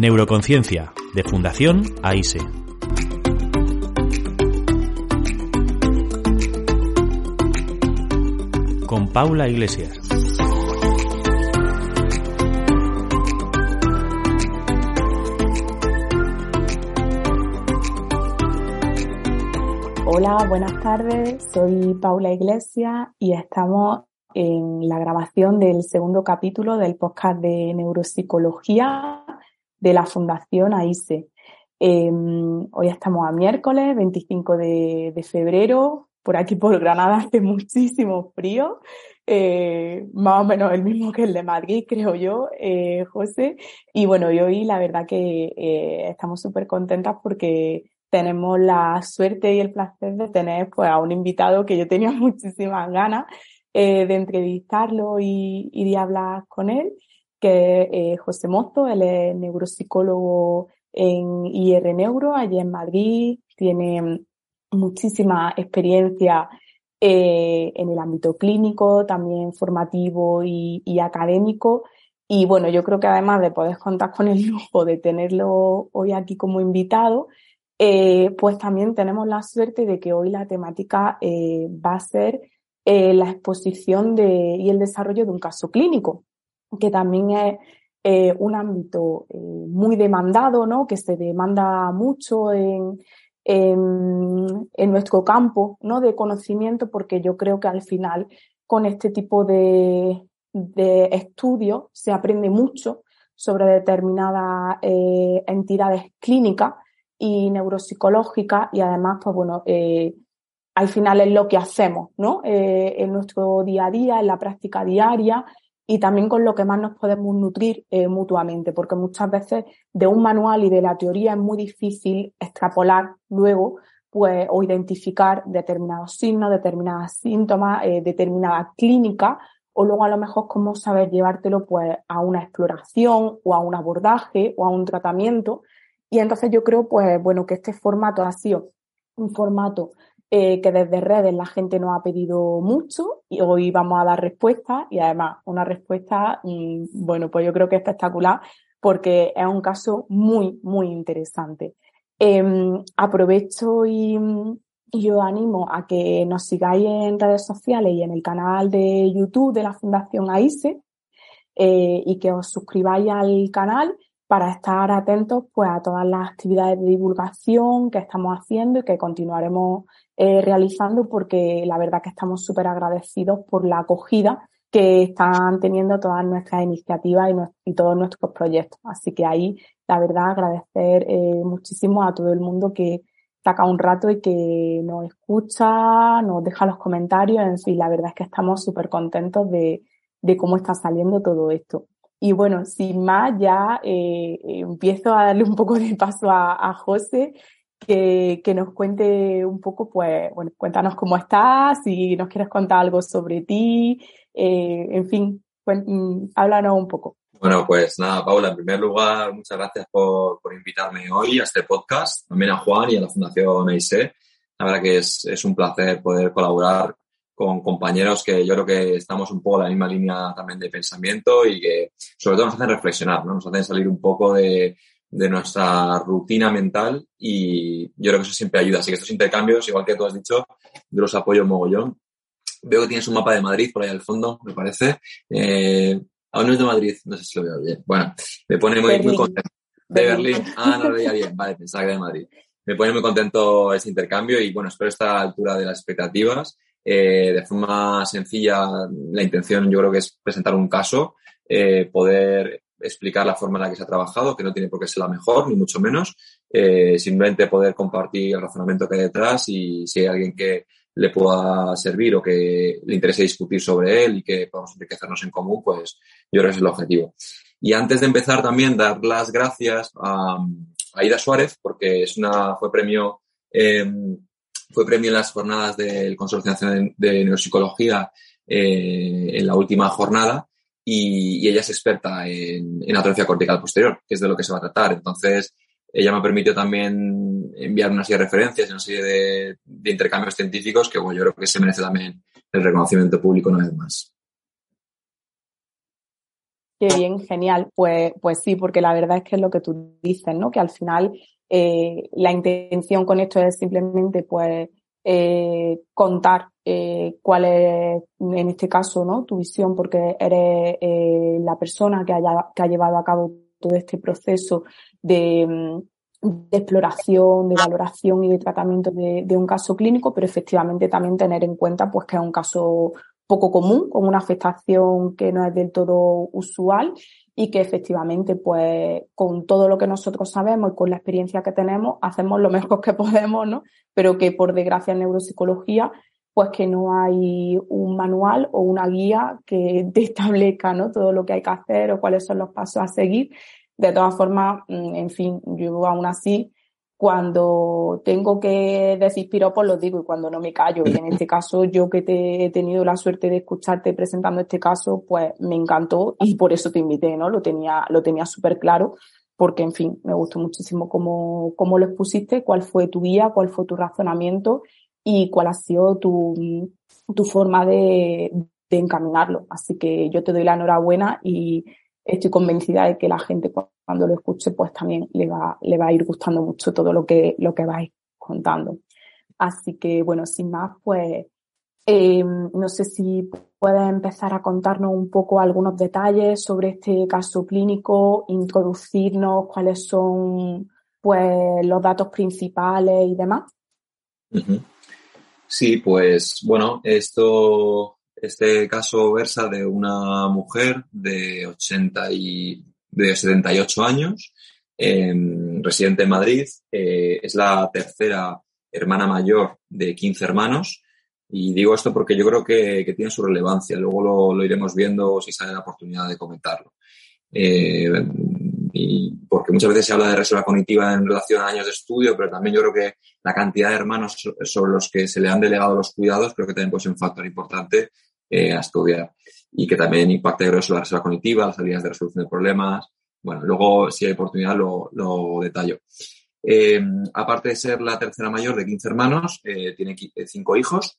Neuroconciencia, de Fundación AISE. Con Paula Iglesias. Hola, buenas tardes. Soy Paula Iglesias y estamos en la grabación del segundo capítulo del podcast de neuropsicología de la Fundación AISE. Em, hoy estamos a miércoles 25 de, febrero. Por aquí por Granada hace muchísimo frío, eh, más o menos el mismo que el de Madrid, creo yo, eh, José. Y bueno, hoy la verdad que eh, estamos súper contentas porque tenemos la suerte y el placer de tener pues, a un invitado que yo tenía muchísimas ganas de entrevistarlo y, y de hablar con él que eh, José Mozo, él es neuropsicólogo en IR Neuro, allí en Madrid, tiene muchísima experiencia eh, en el ámbito clínico, también formativo y, académico. Y bueno, yo creo que además de poder contar con el lujo de tenerlo hoy aquí como invitado, eh, pues también tenemos la suerte de que hoy la temática va a ser la exposición de, y el desarrollo de un caso clínico que también es eh, un ámbito eh, muy demandado, ¿no? Que se demanda mucho en, en, nuestro campo, ¿no? De conocimiento, porque yo creo que al final con este tipo de, de estudios se aprende mucho sobre determinadas eh, entidades clínicas y neuropsicológicas y además, pues bueno, al final es lo que hacemos, ¿no? en nuestro día a día, en la práctica diaria, y también con lo que más nos podemos nutrir eh, mutuamente, porque muchas veces de un manual y de la teoría es muy difícil extrapolar luego pues, o identificar determinados signos, determinadas síntomas, eh, determinadas clínicas, o luego a lo mejor cómo saber llevártelo pues, a una exploración o a un abordaje o a un tratamiento. Y entonces yo creo pues, bueno, que este formato ha sido un formato eh, que desde redes la gente nos ha pedido mucho y hoy vamos a dar respuesta y además una respuesta, mm, bueno, pues yo creo que espectacular porque es un caso muy, muy interesante. Em, aprovecho y, y os animo a que nos sigáis en redes sociales y en el canal de YouTube de la Fundación AISE eh, y que os suscribáis al canal para estar atentos pues a todas las actividades de divulgación que estamos haciendo y que continuaremos eh, realizando porque la verdad que estamos súper agradecidos por la acogida que están teniendo todas nuestras iniciativas y, todos nuestros proyectos. Así que ahí, la verdad, agradecer eh, muchísimo a todo el mundo que saca un rato y que nos escucha, nos deja los comentarios, en fin, la verdad es que estamos súper contentos de, de cómo está saliendo todo esto. Y bueno, sin más, ya eh, empiezo a darle un poco de paso a, a José que, que, nos cuente un poco, pues, bueno, cuéntanos cómo estás, si nos quieres contar algo sobre ti, eh, en fin, háblanos un poco. Bueno, pues nada, Paula, en primer lugar, muchas gracias por, por invitarme hoy a este podcast, también a Juan y a la Fundación EISE. La verdad que es, es un placer poder colaborar con compañeros que yo creo que estamos un poco en la misma línea también de pensamiento y que sobre todo nos hacen reflexionar, ¿no? Nos hacen salir un poco de, de nuestra rutina mental y yo creo que eso siempre ayuda. Así que estos intercambios, igual que tú has dicho, yo los apoyo mogollón. Veo que tienes un mapa de Madrid por ahí al fondo, me parece. Eh, aún no es de Madrid, no sé si lo veo bien. Bueno, me pone muy, muy contento. De Berlín. Ah, no lo veía bien. Vale, pensaba que de Madrid. Me pone muy contento este intercambio y bueno, espero estar a la altura de las expectativas. Eh, de forma sencilla, la intención yo creo que es presentar un caso, eh, poder explicar la forma en la que se ha trabajado, que no tiene por qué ser la mejor, ni mucho menos, eh, simplemente poder compartir el razonamiento que hay detrás y si hay alguien que le pueda servir o que le interese discutir sobre él y que podamos enriquecernos en común, pues yo creo que es el objetivo. Y antes de empezar también dar las gracias a, Ida Suárez, porque es una, fue premio, eh, fue premio en las jornadas del Consorcio Nacional de, Neuropsicología eh, en la última jornada y, ella es experta en, atrofia cortical posterior, que es de lo que se va a tratar. Entonces, ella me permitió también enviar una serie de referencias y una serie de, de intercambios científicos que bueno, yo creo que se merece también el reconocimiento público una vez más. Qué bien, genial. Pues, pues sí, porque la verdad es que es lo que tú dices, ¿no? Que al final eh, la intención con esto es simplemente, pues, eh, contar eh, cuál es, en este caso, ¿no? Tu visión, porque eres eh, la persona que, haya, que ha llevado a cabo todo este proceso de, mm, de exploración, de valoración y de tratamiento de, de, un caso clínico, pero efectivamente también tener en cuenta, pues, que es un caso poco común, con una afectación que no es del todo usual y que efectivamente, pues, con todo lo que nosotros sabemos y con la experiencia que tenemos, hacemos lo mejor que podemos, ¿no? Pero que por desgracia en neuropsicología, pues que no hay un manual o una guía que te establezca, ¿no? Todo lo que hay que hacer o cuáles son los pasos a seguir. De todas formas, mm, en fin, yo aún así cuando tengo que decir piropos los digo y cuando no me callo. Y en este caso, yo que te he tenido la suerte de escucharte presentando este caso, pues me encantó y por eso te invité, ¿no? Lo tenía, lo tenía súper claro porque, en fin, me gustó muchísimo cómo, cómo lo expusiste, cuál fue tu guía, cuál fue tu razonamiento y cuál ha sido tu, tu forma de, de encaminarlo. Así que yo te doy la enhorabuena y estoy convencida de que la gente cuando lo escuche pues también le va, le va a ir gustando mucho todo lo que, lo que vais contando. Así que bueno, sin más, pues eh, no sé si puedes empezar a contarnos un poco algunos detalles sobre este caso clínico, introducirnos cuáles son pues los datos principales y demás. Sí, pues bueno, esto este caso versa de una mujer de 80 y de 78 años, eh, residente en Madrid. Eh, es la tercera hermana mayor de 15 hermanos. Y digo esto porque yo creo que, tiene su relevancia. Luego lo, lo, iremos viendo si sale la oportunidad de comentarlo. Eh, y porque muchas veces se habla de reserva cognitiva en relación a años de estudio, pero también yo creo que la cantidad de hermanos sobre los que se le han delegado los cuidados creo que también puede ser un factor importante eh, a estudiar y que también impacta grueso la reserva cognitiva, las habilidades de resolución de problemas. Bueno, luego si hay oportunidad lo, lo detallo. Eh, aparte de ser la tercera mayor de 15 hermanos, eh, tiene cinco hijos.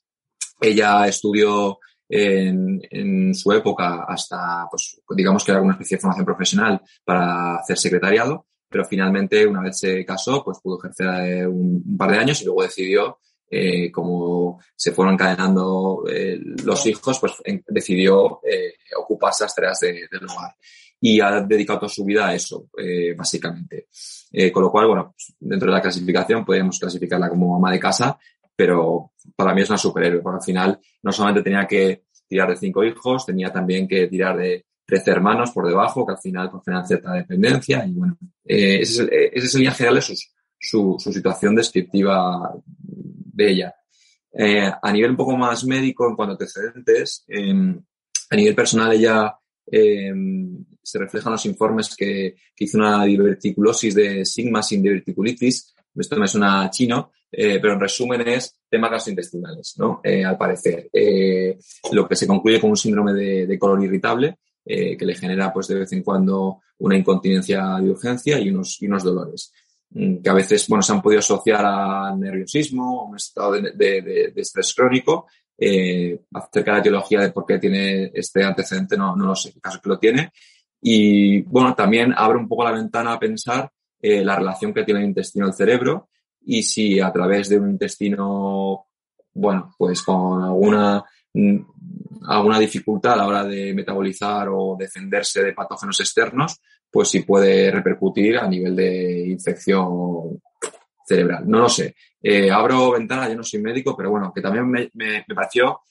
Ella estudió en, en, su época hasta, pues, digamos que era una especie de formación profesional para hacer secretariado, pero finalmente, una vez se casó, pues pudo ejercer un, un par de años y luego decidió eh, como se fueron encadenando eh, los hijos, pues en, decidió eh, ocuparse las tareas de, del hogar. Y ha dedicado toda su vida a eso, eh, básicamente. Eh, con lo cual, bueno, pues, dentro de la clasificación podemos clasificarla como ama de casa, pero para mí es una superhéroe, porque al final no solamente tenía que tirar de cinco hijos, tenía también que tirar de 13 hermanos por debajo, que al final confieren cierta dependencia. Y bueno, ese es, el, ese es el en general de sus, su, su situación descriptiva ella. Eh, a nivel un poco más médico, en cuanto a antecedentes, eh, a nivel personal ella eh, se reflejan los informes que, hizo una diverticulosis de sigma sin diverticulitis. Esto me suena chino, eh, pero en resumen es temas gastrointestinales, ¿no? Eh, al parecer. lo que se concluye con un síndrome de, de color irritable que le genera, pues, de vez en cuando una incontinencia de urgencia y unos, y unos dolores. Mm, que a veces bueno, se han podido asociar al nerviosismo, a un estado de, estrés crónico. Eh, acerca de la etiología de por qué tiene este antecedente, no, no lo sé, caso que lo tiene. Y bueno, también abre un poco la ventana a pensar eh, la relación que tiene el intestino al cerebro y si a través de un intestino, bueno, pues con alguna, mm, alguna dificultad a la hora de metabolizar o defenderse de patógenos externos, pues sí puede repercutir a nivel de infección cerebral. No lo sé. Eh, abro ventana, yo no soy médico, pero bueno, que también me, me, me pareció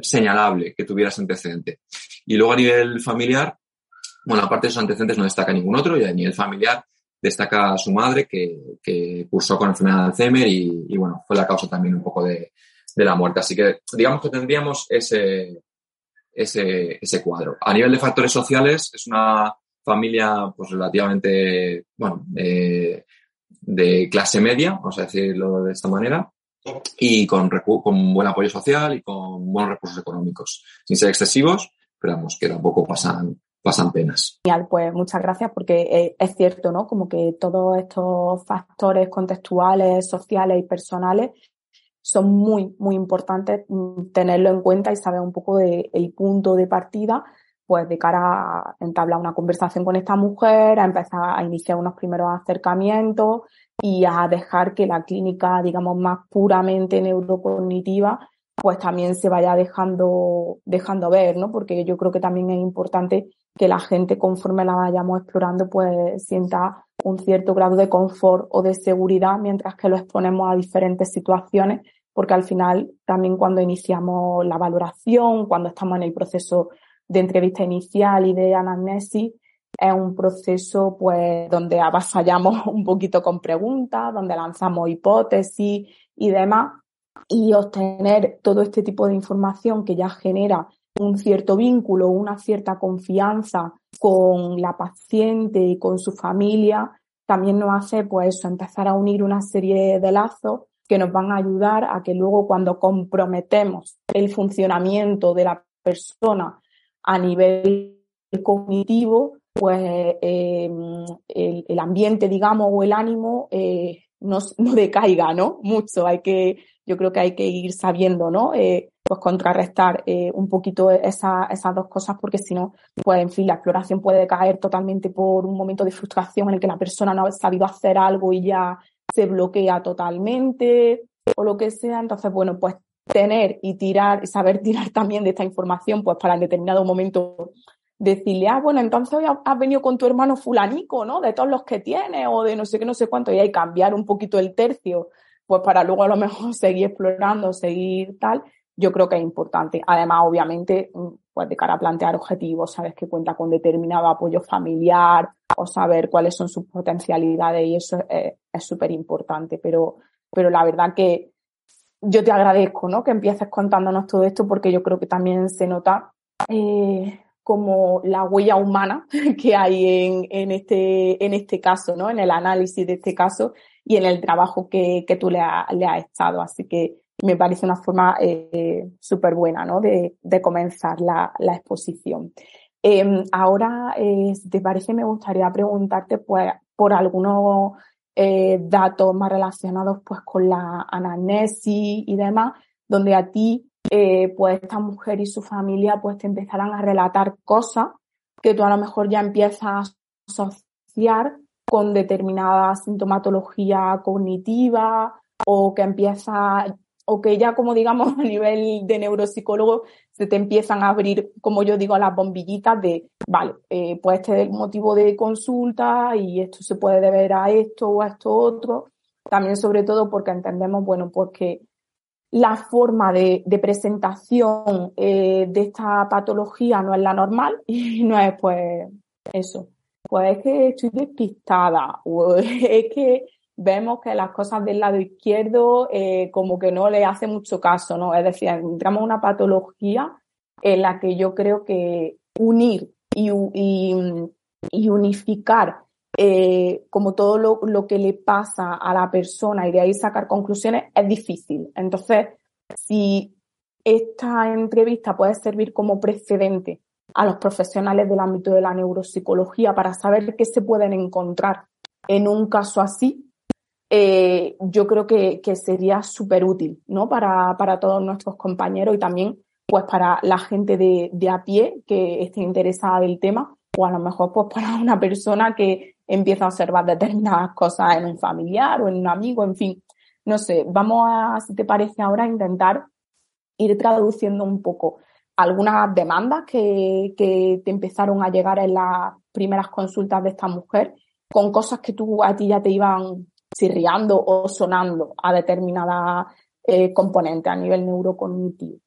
señalable que tuvieras antecedente. Y luego a nivel familiar, bueno, aparte de esos antecedentes no destaca ningún otro, y a nivel familiar destaca su madre que, que cursó con enfermedad de Alzheimer y, y, bueno, fue la causa también un poco de, de, la muerte. Así que digamos que tendríamos ese, ese, ese cuadro. A nivel de factores sociales, es una familia pues relativamente, bueno, eh, de clase media, vamos a decirlo de esta manera, y con, con buen apoyo social y con buenos recursos económicos, sin ser excesivos, pero vamos, que tampoco pasan, pasan penas. Genial, pues muchas gracias porque eh, es cierto, ¿no? Como que todos estos factores contextuales, sociales y personales son muy, muy importantes mm, tenerlo en cuenta y saber un poco del de punto de partida pues de cara a entablar una conversación con esta mujer, a empezar a iniciar unos primeros acercamientos y a dejar que la clínica, digamos, más puramente neurocognitiva, pues también se vaya dejando, dejando ver, ¿no? Porque yo creo que también es importante que la gente, conforme la vayamos explorando, pues sienta un cierto grado de confort o de seguridad mientras que lo exponemos a diferentes situaciones, porque al final también cuando iniciamos la valoración, cuando estamos en el proceso de entrevista inicial y de anamnesis, es un proceso pues donde avasallamos un poquito con preguntas, donde lanzamos hipótesis y demás, y obtener todo este tipo de información que ya genera un cierto vínculo, una cierta confianza con la paciente y con su familia, también nos hace pues empezar a unir una serie de lazos que nos van a ayudar a que luego cuando comprometemos el funcionamiento de la persona a nivel cognitivo, pues eh, el, el, ambiente, digamos, o el ánimo eh, no, no, decaiga, ¿no? Mucho. Hay que, yo creo que hay que ir sabiendo, ¿no? Eh, pues contrarrestar eh, un poquito esa, esas dos cosas porque si no, pues en fin, la exploración puede caer totalmente por un momento de frustración en el que la persona no ha sabido hacer algo y ya se bloquea totalmente o lo que sea. Entonces, bueno, pues tener y tirar saber tirar también de esta información, pues para en determinado momento decirle, ah, bueno, entonces hoy has venido con tu hermano fulanico, ¿no? De todos los que tiene o de no sé qué, no sé cuánto, y hay cambiar un poquito el tercio, pues para luego a lo mejor seguir explorando, seguir tal yo creo que es importante. Además, obviamente, mm, pues de cara a plantear objetivos, sabes que cuenta con determinado apoyo familiar o saber cuáles son sus potencialidades y eso es súper importante. Pero, pero la verdad que yo te agradezco, ¿no? Que empieces contándonos todo esto porque yo creo que también se nota eh, como la huella humana que hay en, en, este, en este caso, ¿no? En el análisis de este caso y en el trabajo que, que tú le, le has echado. Así que me parece una forma eh, súper buena ¿no? de, de comenzar la, la exposición. Eh, ahora, si te parece, me gustaría preguntarte pues, por algunos eh, datos más relacionados pues, con la anamnesis y demás, donde a ti, eh, pues esta mujer y su familia pues te empezarán a relatar cosas que tú a lo mejor ya empiezas a asociar con determinada sintomatología cognitiva o que empieza o que ya como digamos a nivel de neuropsicólogo se te empiezan a abrir, como yo digo, las bombillitas de, vale, eh, pues este es el motivo de consulta y esto se puede deber a esto o a esto otro. También sobre todo porque entendemos, bueno, pues la forma de, de presentación eh, de esta patología no es la normal y no es pues eso. Pues es que estoy despistada o es que vemos que las cosas del lado izquierdo eh, como que no le hace mucho caso, ¿no? Es decir, entramos en una patología en la que yo creo que unir y, y, unificar eh, como todo lo, lo, que le pasa a la persona y de ahí sacar conclusiones es difícil. Entonces, si esta entrevista puede servir como precedente a los profesionales del ámbito de la neuropsicología para saber qué se pueden encontrar en un caso así, eh, yo creo que, que sería súper útil, ¿no? Para, para todos nuestros compañeros y también, pues, para la gente de, de a pie que esté interesada del tema o a lo mejor, pues, para una persona que empieza a observar determinadas cosas en un familiar o en un amigo, en fin. No sé, vamos a, si te parece ahora, intentar ir traduciendo un poco algunas demandas que, que te empezaron a llegar en las primeras consultas de esta mujer con cosas que tú a ti ya te iban chirriando o sonando a determinada eh, componente a nivel neurocognitivo.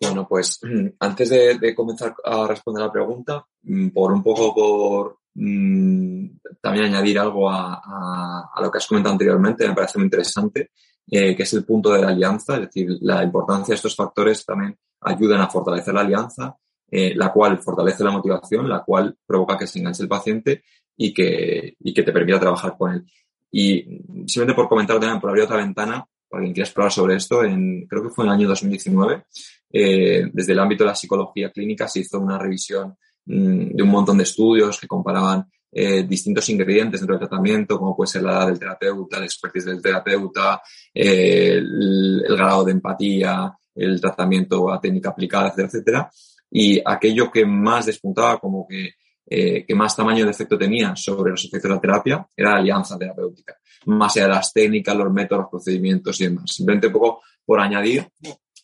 Bueno, pues antes de, comenzar a responder la pregunta, mm, por un poco por mm, también añadir algo a, lo que has comentado anteriormente, me parece muy interesante, eh, que es el punto de la alianza, es decir, la importancia de estos factores también ayudan a fortalecer la alianza, eh, la cual fortalece la motivación, la cual provoca que se enganche el paciente y que, y que te permita trabajar con él. Y simplemente por comentar también, por abrir otra ventana, para quien quiera explorar sobre esto, en, creo que fue en el año 2019, eh, desde el ámbito de la psicología clínica se hizo una revisión mm, de un montón de estudios que comparaban eh, distintos ingredientes dentro del tratamiento, como puede ser la edad del terapeuta, el expertise del terapeuta, eh, el, grado de empatía, el tratamiento a técnica aplicada, etcétera, etcétera. Y aquello que más despuntaba, como que, eh, que más tamaño de efecto tenía sobre los efectos de la terapia, era la alianza terapéutica. Más allá de las técnicas, los métodos, los procedimientos y demás. Simplemente un poco por añadir,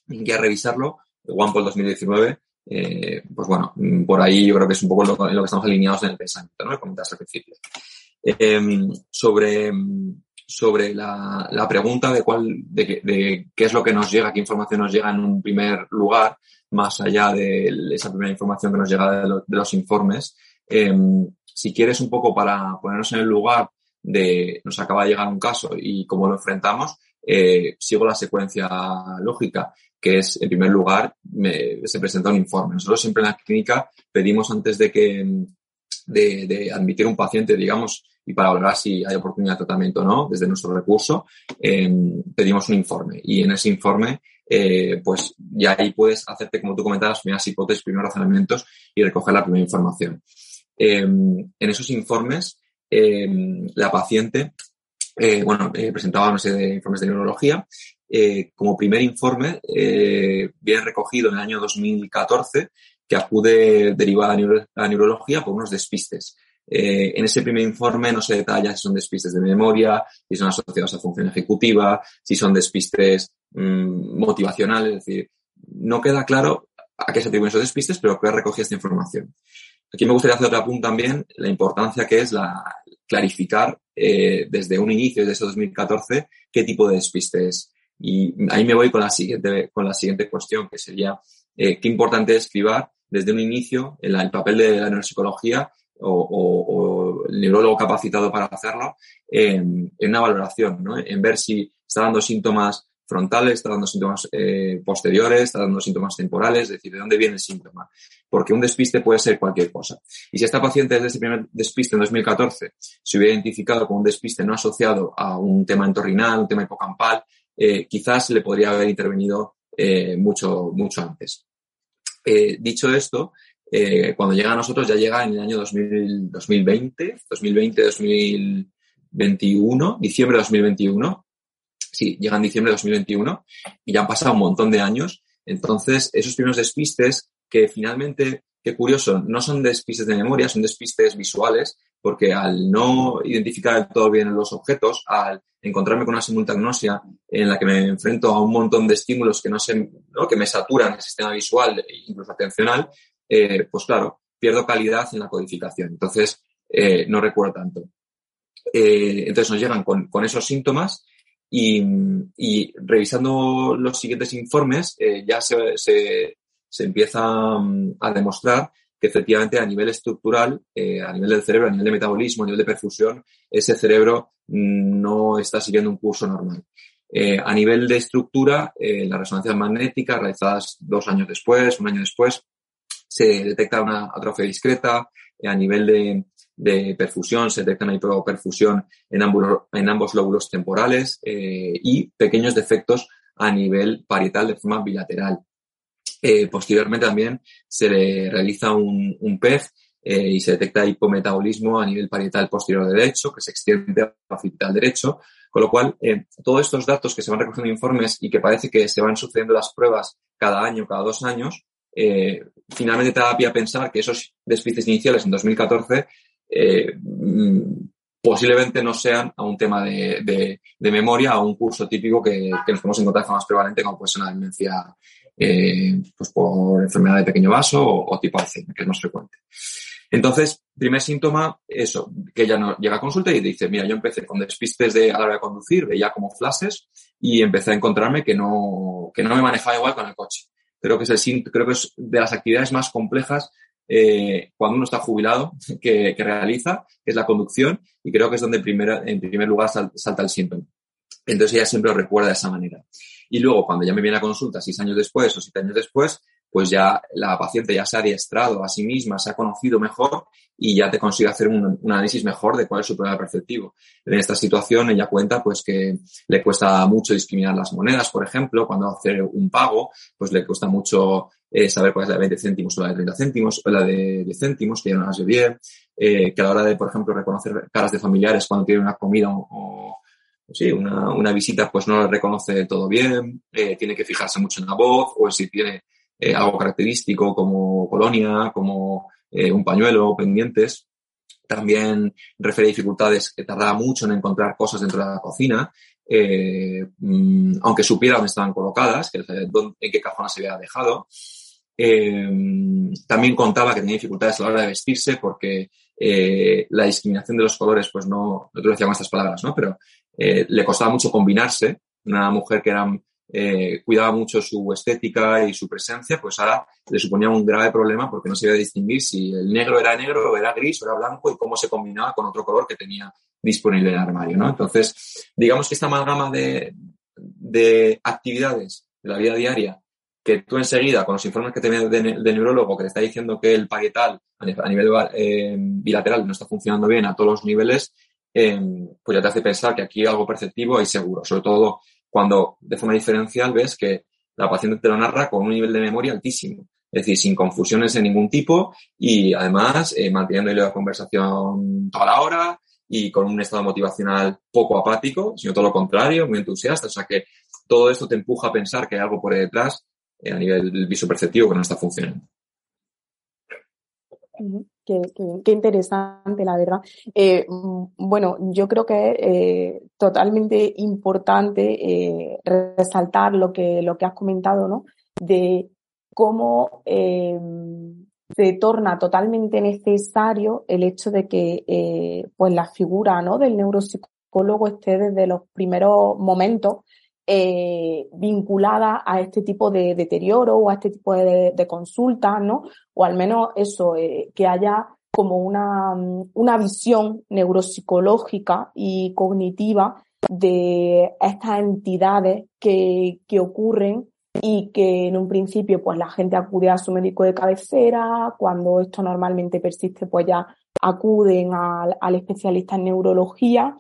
y a revisarlo, OnePoll 2019 eh, pues bueno, por ahí yo creo que es un poco lo, que estamos alineados en el pensamiento, ¿no? Comentaste al principio. Eh, sobre, sobre la, la, pregunta de cuál, de, qué es lo que nos llega, qué información nos llega en un primer lugar, más allá de esa primera información que nos llega de los informes. Eh, si quieres un poco para ponernos en el lugar de nos acaba de llegar un caso y cómo lo enfrentamos, eh, sigo la secuencia lógica que es, en primer lugar, se presenta un informe. Nosotros siempre en la clínica pedimos antes de que, de, admitir un paciente, digamos, y para valorar si hay oportunidad de tratamiento o no, desde nuestro recurso, eh, pedimos un informe. Y en ese informe, eh, pues ya ahí puedes hacerte, como tú comentabas, primeras hipótesis, primeros razonamientos y recoger la primera información. Eh, en esos informes, eh, la paciente, eh, bueno, presentaba una serie de informes de neurología eh, como primer informe eh, viene recogido en el año 2014 que acude derivada a, neurología por unos despistes. Eh, en ese primer informe no se detalla si son despistes de memoria, si son asociados a función ejecutiva, si son despistes mmm, motivacionales, es decir, no queda claro a qué se atribuyen esos despistes, pero que recogía esta información. Aquí me gustaría hacer otro apunte también, la importancia que es la, clarificar eh, desde un inicio, desde ese 2014, qué tipo de despistes y ahí me voy con la siguiente, con la siguiente cuestión, que sería eh, qué importante es escribir desde un inicio el, el papel de la neuropsicología o, o, o, el neurólogo capacitado para hacerlo en, en una valoración, ¿no? en ver si está dando síntomas frontales, está dando síntomas eh, posteriores, está dando síntomas temporales, es decir, de dónde viene el síntoma. Porque un despiste puede ser cualquier cosa. Y si esta paciente desde ese primer despiste en 2014 se hubiera identificado como un despiste no asociado a un tema entorrinal, un tema hipocampal, eh, quizás le podría haber intervenido eh, mucho, mucho antes. Eh, dicho esto, cuando llega a nosotros ya llega en el año 2000, 2020, 2020, 2021, diciembre de 2021. Sí, llega en diciembre de 2021 y ya han pasado un montón de años. Entonces, esos primeros despistes que finalmente, qué curioso, no son despistes de memoria, son despistes visuales, porque al no identificar todo bien los objetos, al encontrarme con una simultagnosia en la que me enfrento a un montón de estímulos que no sé, ¿no? que me saturan el sistema visual e incluso atencional, eh, pues claro, pierdo calidad en la codificación. Entonces, eh, no recuerdo tanto. Eh, entonces nos llegan con, con esos síntomas y, revisando los siguientes informes eh, ya se, se, empieza mm, a demostrar que efectivamente a nivel estructural, eh, a nivel del cerebro, a nivel de metabolismo, a nivel de perfusión, ese cerebro no está siguiendo un curso normal. Eh, a nivel de estructura, las resonancias magnéticas realizadas dos años después, un año después, se detecta una atrofia discreta. A nivel de, de, perfusión, se detecta una hipoperfusión en ambos, en ambos lóbulos temporales eh, y pequeños defectos a nivel parietal de forma bilateral. Eh, posteriormente también se le realiza un, un PEG eh, y se detecta hipometabolismo a nivel parietal posterior derecho, que se extiende a occipital derecho, con lo cual todos estos datos que se van recogiendo en informes y que parece que se van sucediendo las pruebas cada año, cada dos años, finalmente te da pie a pensar que esos despistes iniciales en 2014 eh, posiblemente no sean a un tema de, memoria, a un curso típico que, que nos podemos encontrar de forma más prevalente, como puede ser una demencia eh, pues por enfermedad de pequeño vaso o, o tipo Alzheimer, que es más frecuente. Entonces, primer síntoma, eso, que ella no llega a consulta y dice, mira, yo empecé con despistes de a la hora de conducir, veía como flashes y empecé a encontrarme que no, que no me manejaba igual con el coche. Creo que es el creo que es de las actividades más complejas eh, cuando uno está jubilado que, realiza, que es la conducción, y creo que es donde en primer lugar salta el síntoma. Entonces ella siempre lo recuerda de esa manera. Y luego, cuando ya me viene a consulta, seis años después o siete años después, pues ya la paciente ya se ha adiestrado a sí misma, se ha conocido mejor y ya te consigue hacer un, análisis mejor de cuál es su problema perceptivo. En esta situación ella cuenta pues que le cuesta mucho discriminar las monedas, por ejemplo, cuando hace un pago, pues le cuesta mucho eh, saber cuál es la de 20 céntimos o la de 30 céntimos o la de 10 céntimos, que ya no las ve bien, eh, que a la hora de, por ejemplo, reconocer caras de familiares cuando tiene una comida o, sí, una, visita pues no la reconoce todo bien, eh, tiene que fijarse mucho en la voz o si tiene eh, algo característico como colonia, como eh, un pañuelo, pendientes. También refiere dificultades que tardaba mucho en encontrar cosas dentro de la cocina, mm, aunque supiera dónde estaban colocadas, en qué cajón se había dejado. también contaba que tenía dificultades a la hora de vestirse porque la discriminación de los colores, pues no, no te lo decía con estas palabras, ¿no? Pero eh, le costaba mucho combinarse. Una mujer que era, eh, cuidaba mucho su estética y su presencia, pues ahora le suponía un grave problema porque no se iba a distinguir si el negro era negro, era gris, o era blanco y cómo se combinaba con otro color que tenía disponible en el armario, ¿no? Entonces, digamos que esta amalgama de, de actividades de la vida diaria que tú enseguida, con los informes que te vienen de, neurólogo que te está diciendo que el parietal a nivel eh, bilateral no está funcionando bien a todos los niveles, pues ya te hace pensar que aquí hay algo perceptivo y seguro, sobre todo cuando de forma diferencial ves que la paciente te lo narra con un nivel de memoria altísimo, es decir, sin confusiones de ningún tipo y además eh, manteniendo la conversación toda la hora y con un estado motivacional poco apático, sino todo lo contrario, muy entusiasta. O sea que todo esto te empuja a pensar que hay algo por detrás eh, a nivel visoperceptivo que no está funcionando. Qué, interesante, la verdad. Eh, mm, bueno, yo creo que es eh, totalmente importante eh, resaltar lo que, lo que has comentado, ¿no? De cómo se torna totalmente necesario el hecho de que pues la figura ¿no? del neuropsicólogo esté desde los primeros momentos eh, vinculada a este tipo de deterioro o a este tipo de, de consultas, ¿no? O al menos eso, eh, que haya como una, una visión neuropsicológica y cognitiva de estas entidades que, que ocurren y que en un principio pues la gente acude a su médico de cabecera, cuando esto normalmente persiste pues ya acuden al, al especialista en neurología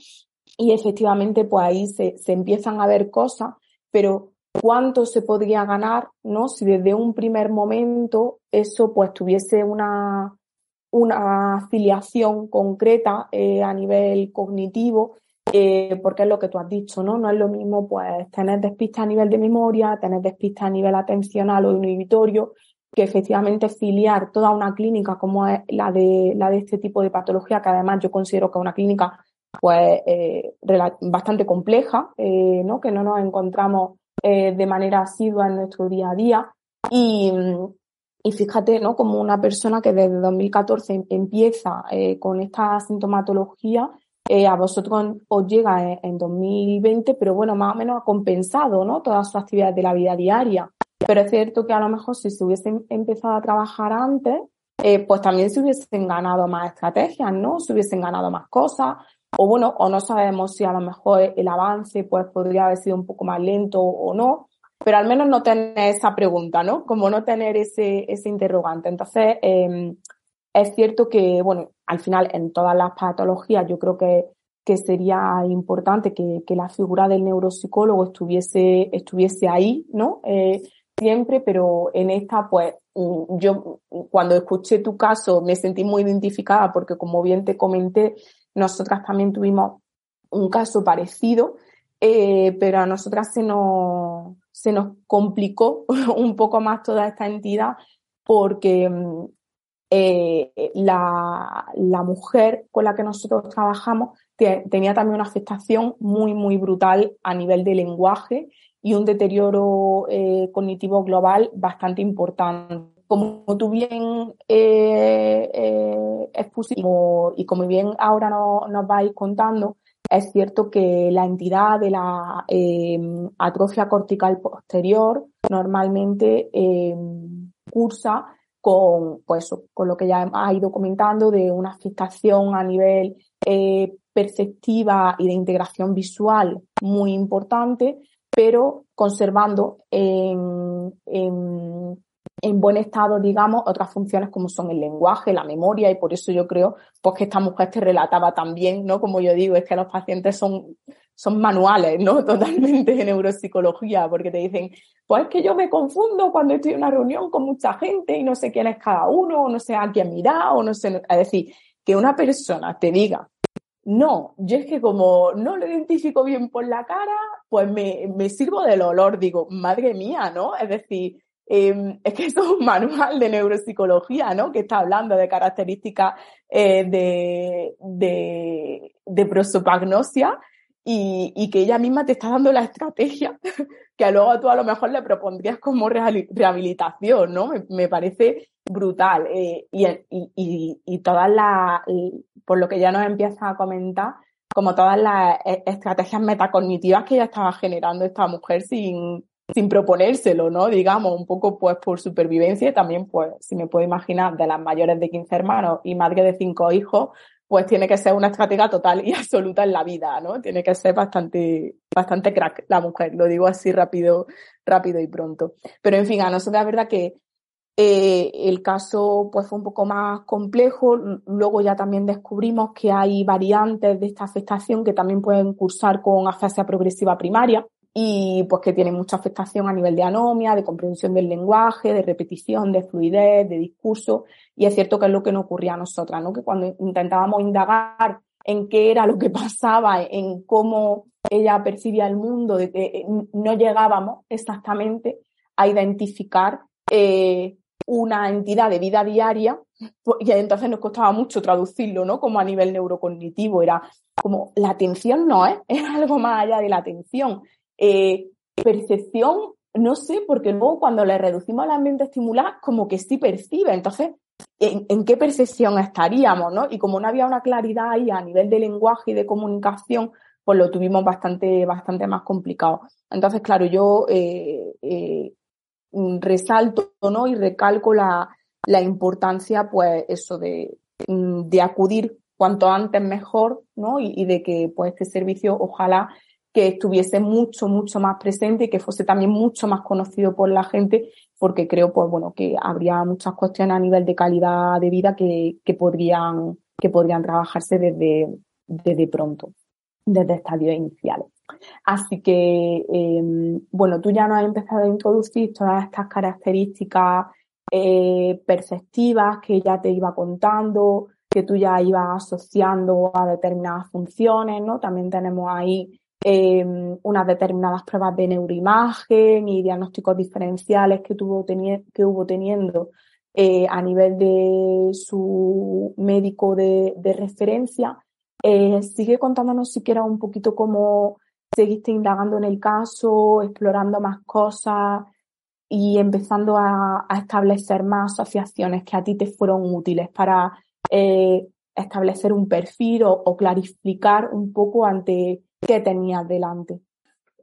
y efectivamente pues ahí se, se empiezan a ver cosas, pero cuánto se podría ganar, ¿no? Si desde un primer momento eso pues tuviese una, una afiliación concreta eh, a nivel cognitivo, eh, porque es lo que tú has dicho, ¿no? No es lo mismo pues tener despistas a nivel de memoria, tener despistas a nivel atencional o inhibitorio, que efectivamente filiar toda una clínica como es la de, la de este tipo de patología, que además yo considero que es una clínica pues eh, bastante compleja, eh, ¿no? que no nos encontramos eh, de manera asidua en nuestro día a día. Y, y fíjate, ¿no? Como una persona que desde 2014 em, empieza eh, con esta sintomatología, eh, a vosotros os llega en, 2020, pero bueno, más o menos ha compensado, ¿no? Todas sus actividades de la vida diaria. Pero es cierto que a lo mejor si se hubiesen empezado a trabajar antes, eh, pues también se hubiesen ganado más estrategias, ¿no? Se hubiesen ganado más cosas, o bueno, o no sabemos si a lo mejor el avance pues podría haber sido un poco más lento o no, pero al menos no tener esa pregunta, ¿no? Como no tener ese, ese interrogante. Entonces, eh, es cierto que, bueno, al final en todas las patologías yo creo que, que sería importante que, que la figura del neuropsicólogo estuviese, estuviese ahí, ¿no? Eh, siempre, pero en esta, pues, mm, yo cuando escuché tu caso me sentí muy identificada porque como bien te comenté, nosotras también tuvimos un caso parecido, eh, pero a nosotras se nos, se nos complicó un poco más toda esta entidad porque mm, eh, la, mujer con la que nosotros trabajamos tenía también una afectación muy, muy brutal a nivel de lenguaje y un deterioro eh, cognitivo global bastante importante como tú bien eh, eh, y como bien ahora nos vais contando, es cierto que la entidad de la em, atrofia cortical posterior normalmente em, cursa con, pues, con lo que ya ha ido comentando de una afectación a nivel eh, perceptiva y de integración visual muy importante, pero conservando en, en en buen estado, digamos, otras funciones como son el lenguaje, la memoria, y por eso yo creo pues, que esta mujer te relataba también, ¿no? Como yo digo, es que los pacientes son, son manuales, ¿no? Totalmente de neuropsicología, porque te dicen, pues es que yo me confundo cuando estoy en una reunión con mucha gente y no sé quién es cada uno, o no sé a quién mirar, o no sé, es decir, que una persona te diga no, yo es que como no lo identifico bien por la cara, pues me, me sirvo del olor, digo, madre mía, ¿no? Es decir, eh, es que esto es un manual de neuropsicología, ¿no? Que está hablando de características eh, de, de, prosopagnosia y, que ella misma te está dando la estrategia que luego tú a lo mejor le propondrías como rehabilitación, ¿no? Me, parece brutal. Eh, y, todas las, por lo que ya nos empieza a comentar, como todas las e, estrategias metacognitivas que ella estaba generando esta mujer sin, sin proponérselo, ¿no? Digamos, un poco pues por supervivencia y también pues, si me puedo imaginar, de las mayores de 15 hermanos y madre de cinco hijos, pues tiene que ser una estratega total y absoluta en la vida, ¿no? Tiene que ser bastante, bastante crack la mujer, lo digo así rápido, rápido y pronto. Pero en fin, a nosotros la verdad que eh, el caso pues fue un poco más complejo. Luego ya también descubrimos que hay variantes de esta afectación que también pueden cursar con afasia progresiva primaria y pues que tiene mucha afectación a nivel de anomia, de comprensión del lenguaje, de repetición, de fluidez, de discurso. Y es cierto que es lo que nos ocurría a nosotras, ¿no? Que cuando intentábamos indagar en qué era lo que pasaba, en cómo ella percibía el mundo, eh, no llegábamos exactamente a identificar eh, una entidad de vida diaria, pues, y entonces nos costaba mucho traducirlo, ¿no? Como a nivel neurocognitivo, era como la atención no es, es algo más allá de la atención. Eh, percepción, no sé, porque luego cuando le reducimos al ambiente estimular, como que sí percibe. Entonces, ¿en, qué percepción estaríamos? ¿no? Y como no había una claridad ahí a nivel de lenguaje y de comunicación, pues lo tuvimos bastante, bastante más complicado. Entonces, claro, yo eh, eh, resalto ¿no? y recalco la, la importancia, pues, eso de, de acudir cuanto antes mejor, ¿no? Y, y, de que pues este servicio ojalá que estuviese mucho, mucho más presente y que fuese también mucho más conocido por la gente, porque creo, pues bueno, que habría muchas cuestiones a nivel de calidad de vida que, que podrían, que podrían trabajarse desde, desde pronto, desde estadios iniciales. Así que, eh, bueno, tú ya nos has empezado a introducir todas estas características eh, perceptivas que ya te iba contando, que tú ya ibas asociando a determinadas funciones, ¿no? También tenemos ahí eh, unas determinadas pruebas de neuroimagen y diagnósticos diferenciales que, tuvo que hubo teniendo eh, a nivel de su médico de, de referencia. Eh, sigue contándonos siquiera un poquito cómo seguiste indagando en el caso, explorando más cosas y empezando a, a establecer más asociaciones que a ti te fueron útiles para eh, establecer un perfil o, o clarificar un poco ante que tenías delante?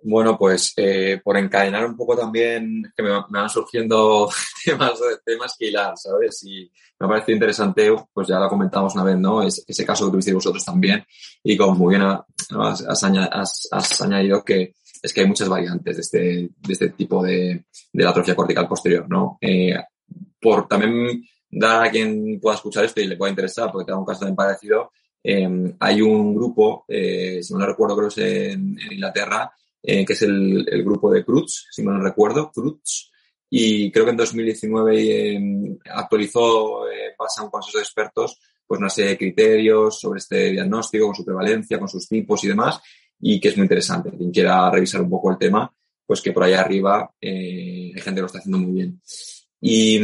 Bueno, pues eh, por encadenar un poco también, que me, me van surgiendo temas, temas que hilar, ¿sabes? Y me ha parecido interesante, pues ya lo comentamos una vez, ¿no? Es, ese caso que tuvisteis vosotros también. Y como muy bien has, has, has, añadido que es que hay muchas variantes de este, de este tipo de, de la atrofia cortical posterior, ¿no? Eh, por también dar a quien pueda escuchar esto y le pueda interesar, porque tengo un caso también parecido, eh, hay un grupo, eh, si no recuerdo, creo que es en, en Inglaterra, eh, que es el, el, grupo de Cruz, si no recuerdo, Cruz, y creo que en 2019 em, actualizó, pasa un consejo de expertos, pues una serie de criterios sobre este diagnóstico, con su prevalencia, con sus tipos y demás, y que es muy interesante. Quien quiera revisar un poco el tema, pues que por ahí arriba hay gente que lo está haciendo muy bien. Y,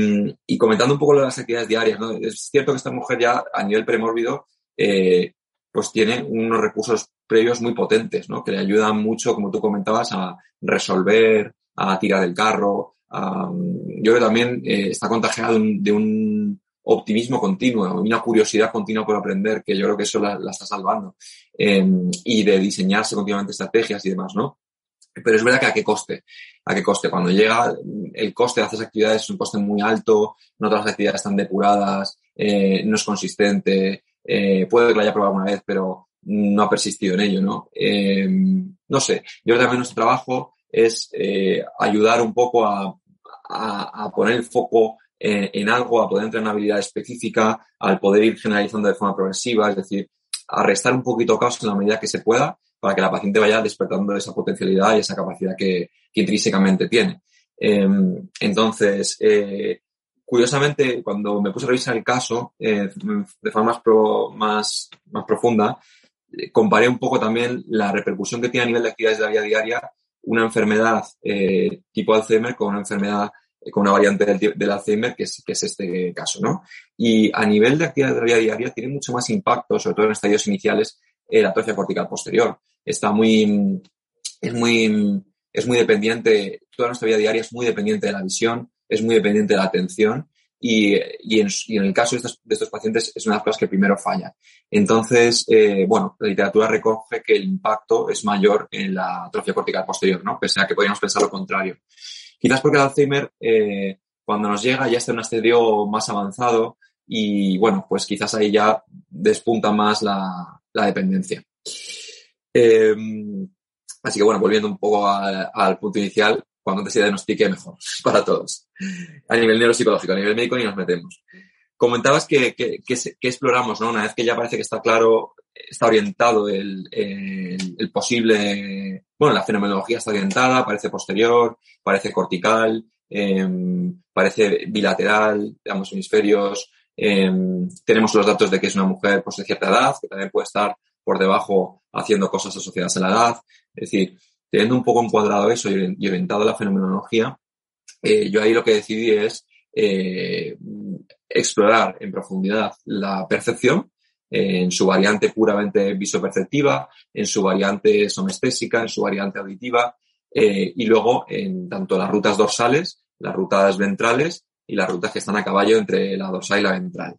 y comentando un poco las actividades diarias, ¿no? es cierto que esta mujer ya a nivel premórbido eh, pues tiene unos recursos previos muy potentes, ¿no? Que le ayudan mucho, como tú comentabas, a resolver, a tirar del carro. A, yo creo que también eh, está contagiado de un, optimismo continuo, una curiosidad continua por aprender, que yo creo que eso la, está salvando. Eh, y de diseñarse continuamente estrategias y demás, ¿no? Pero es verdad que a qué coste. A qué coste. Cuando llega el coste de hacer actividades es un coste muy alto, no todas las actividades están depuradas, eh, no es consistente, eh, puede que lo haya probado una vez, pero no ha persistido en ello, ¿no? Eh, no sé, yo también nuestro trabajo es eh, ayudar un poco a, a, a poner el foco en, en, algo, a poder entrar en una habilidad específica, al poder ir generalizando de forma progresiva, es decir, a restar un poquito caos en la medida que se pueda para que la paciente vaya despertando esa potencialidad y esa capacidad que, que intrínsecamente tiene. Eh, entonces, eh, curiosamente, cuando me puse a revisar el caso eh, de forma más, más, más profunda, comparé un poco también la repercusión que tiene a nivel de actividades de la vida diaria una enfermedad eh, tipo Alzheimer con una enfermedad eh, con una variante del, Alzheimer, que es, que es este caso, ¿no? Y a nivel de actividad de la vida diaria tiene mucho más impacto, sobre todo en estadios iniciales, la atrofia cortical posterior. Está muy, es muy, es muy dependiente, toda nuestra vida diaria es muy dependiente de la visión, es muy dependiente de la atención y, y, en, y, en, el caso de estos, de estos, pacientes es una de las cosas que primero falla. Entonces, eh, bueno, la literatura recoge que el impacto es mayor en la atrofia cortical posterior, ¿no? Pese a que podríamos pensar lo contrario. Quizás porque el Alzheimer, eh, cuando nos llega, ya está en un estadio más avanzado y, bueno, pues quizás ahí ya despunta más la, la dependencia. Eh, así que, bueno, volviendo un poco al punto inicial, cuando antes se diagnostique mejor para todos. A nivel neuropsicológico, a nivel médico ni nos metemos. Comentabas que, que, que, exploramos, ¿no? Una vez que ya parece que está claro, está orientado el, el, posible, bueno, la fenomenología está orientada, parece posterior, parece cortical, eh, parece bilateral, de ambos hemisferios, eh, tenemos los datos de que es una mujer pues, de cierta edad, que también puede estar por debajo haciendo cosas asociadas a la edad. Es decir, teniendo un poco encuadrado eso y, orientado la fenomenología, eh, yo ahí lo que decidí es eh, explorar en profundidad la percepción eh, en su variante puramente visoperceptiva, en su variante somestésica, en su variante auditiva eh, y luego en tanto las rutas dorsales, las rutas ventrales y las rutas que están a caballo entre la dorsal y la ventral.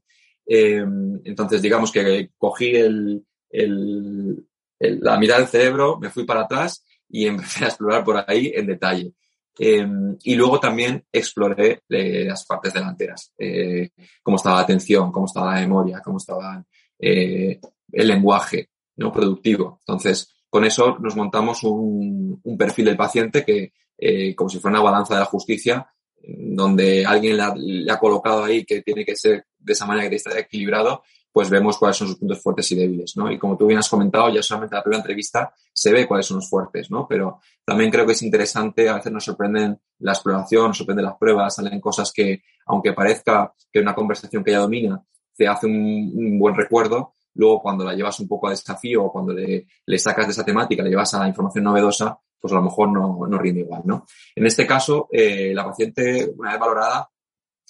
Entonces, digamos que cogí el, el, el, la mirada del cerebro, me fui para atrás y empecé a explorar por ahí en detalle. Eh, y luego también exploré eh, las partes delanteras, eh, cómo estaba la atención, cómo estaba la memoria, cómo estaba eh, el lenguaje no productivo. Entonces, con eso nos montamos un, un perfil del paciente que, eh, como si fuera una balanza de la justicia, donde alguien le ha colocado ahí que tiene que ser de esa manera que estar equilibrado pues vemos cuáles son sus puntos fuertes y débiles, ¿no? Y como tú bien has comentado, ya solamente en la primera entrevista se ve cuáles son los fuertes, ¿no? Pero también creo que es interesante, a veces nos sorprenden la exploración, nos sorprenden las pruebas, salen cosas que, aunque parezca que una conversación que ella domina te hace un, un buen recuerdo, luego cuando la llevas un poco a desafío o cuando le, le, sacas de esa temática, le llevas a la información novedosa, pues a lo mejor no, no rinde igual, ¿no? En este caso, eh, la paciente, una vez valorada,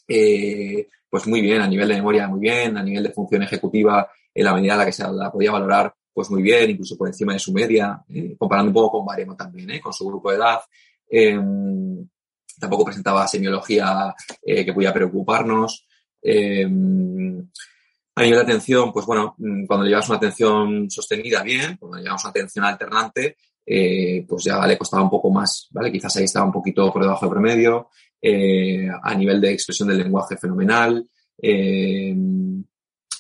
eh, pues muy bien, a nivel de memoria muy bien, a nivel de función ejecutiva, en la medida en la que se la podía valorar, pues muy bien, incluso por encima de su media, eh, comparando un poco con Baremo también, ¿eh? con su grupo de edad. Eh, tampoco presentaba semiología eh, que podía preocuparnos. Eh, a nivel de atención, pues bueno, cuando le llevas una atención sostenida bien, cuando le llevamos una atención alternante, eh, pues ya le costaba un poco más, ¿vale? Quizás ahí estaba un poquito por debajo del promedio eh, a nivel de expresión del lenguaje fenomenal, eh,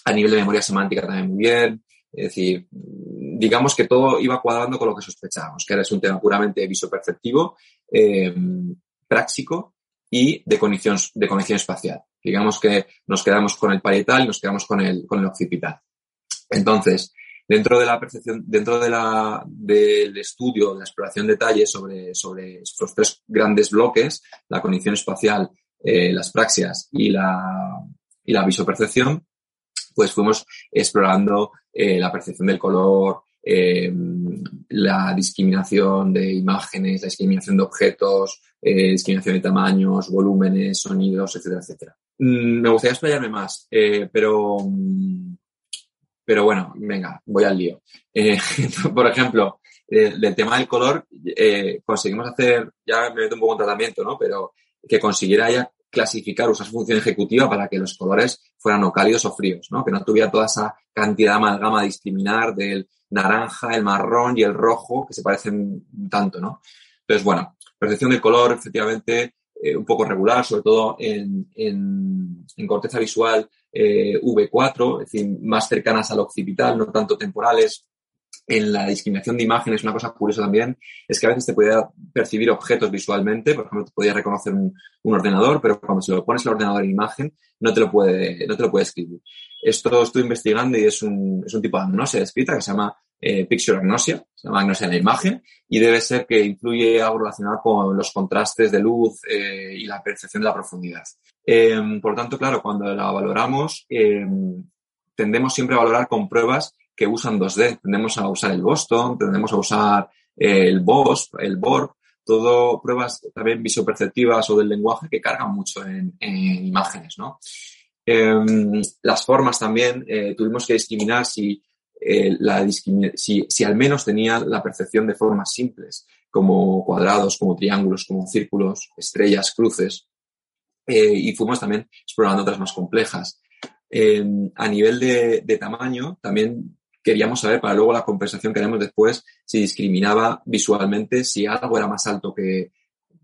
a nivel de memoria semántica también muy bien. Es decir, digamos que todo iba cuadrando con lo que sospechábamos, que era un tema puramente visoperceptivo, práctico y de cognición, de cognición espacial. Digamos que nos quedamos con el parietal y nos quedamos con el, con el occipital. Entonces, Dentro de la percepción, dentro de la, del estudio, de la exploración de detalles sobre, sobre estos tres grandes bloques, la cognición espacial, eh, las praxias y la, y la visopercepción, pues fuimos explorando eh, la percepción del color, eh, la discriminación de imágenes, la discriminación de objetos, eh, discriminación de tamaños, volúmenes, sonidos, etcétera, etcétera. Mm, me gustaría explayarme más, pero mm, pero bueno, venga, voy al lío. Eh, por ejemplo, eh, del tema del color, eh, conseguimos hacer, ya me meto un poco en tratamiento, ¿no? Pero que consiguiera ya clasificar, usar su función ejecutiva para que los colores fueran o cálidos o fríos, ¿no? Que no tuviera toda esa cantidad de amalgama discriminar del naranja, el marrón y el rojo, que se parecen tanto, ¿no? Entonces, bueno, percepción del color, efectivamente, eh, un poco regular, sobre todo en, en, en corteza visual eh, V4, es decir, más cercanas al occipital, no tanto temporales. En la discriminación de imágenes, una cosa curiosa también es que a veces te podía percibir objetos visualmente, por ejemplo, te podía reconocer un, ordenador, pero cuando se lo pones al ordenador en imagen, no te lo puede, no te lo puede escribir. Esto estoy investigando y es un, es un tipo de agnosia escrita que se llama eh, picture agnosia, se llama agnosia en la imagen, y debe ser que influye algo relacionado con los contrastes de luz eh, y la percepción de la profundidad. Eh, por tanto, claro, cuando la valoramos, eh, tendemos siempre a valorar con pruebas que usan 2D. Tendemos a usar el Boston, tendemos a usar el BOS, el BORG, todo pruebas también visoperceptivas o del lenguaje que cargan mucho en, imágenes, ¿no? Em, las formas también, eh, tuvimos que discriminar si, eh, si, si, al menos tenía la percepción de formas simples, como cuadrados, como triángulos, como círculos, estrellas, cruces. Eh, y fuimos también explorando otras más complejas. Em, a nivel de, tamaño, también queríamos saber para luego la compensación que haremos después si discriminaba visualmente si algo era más alto que,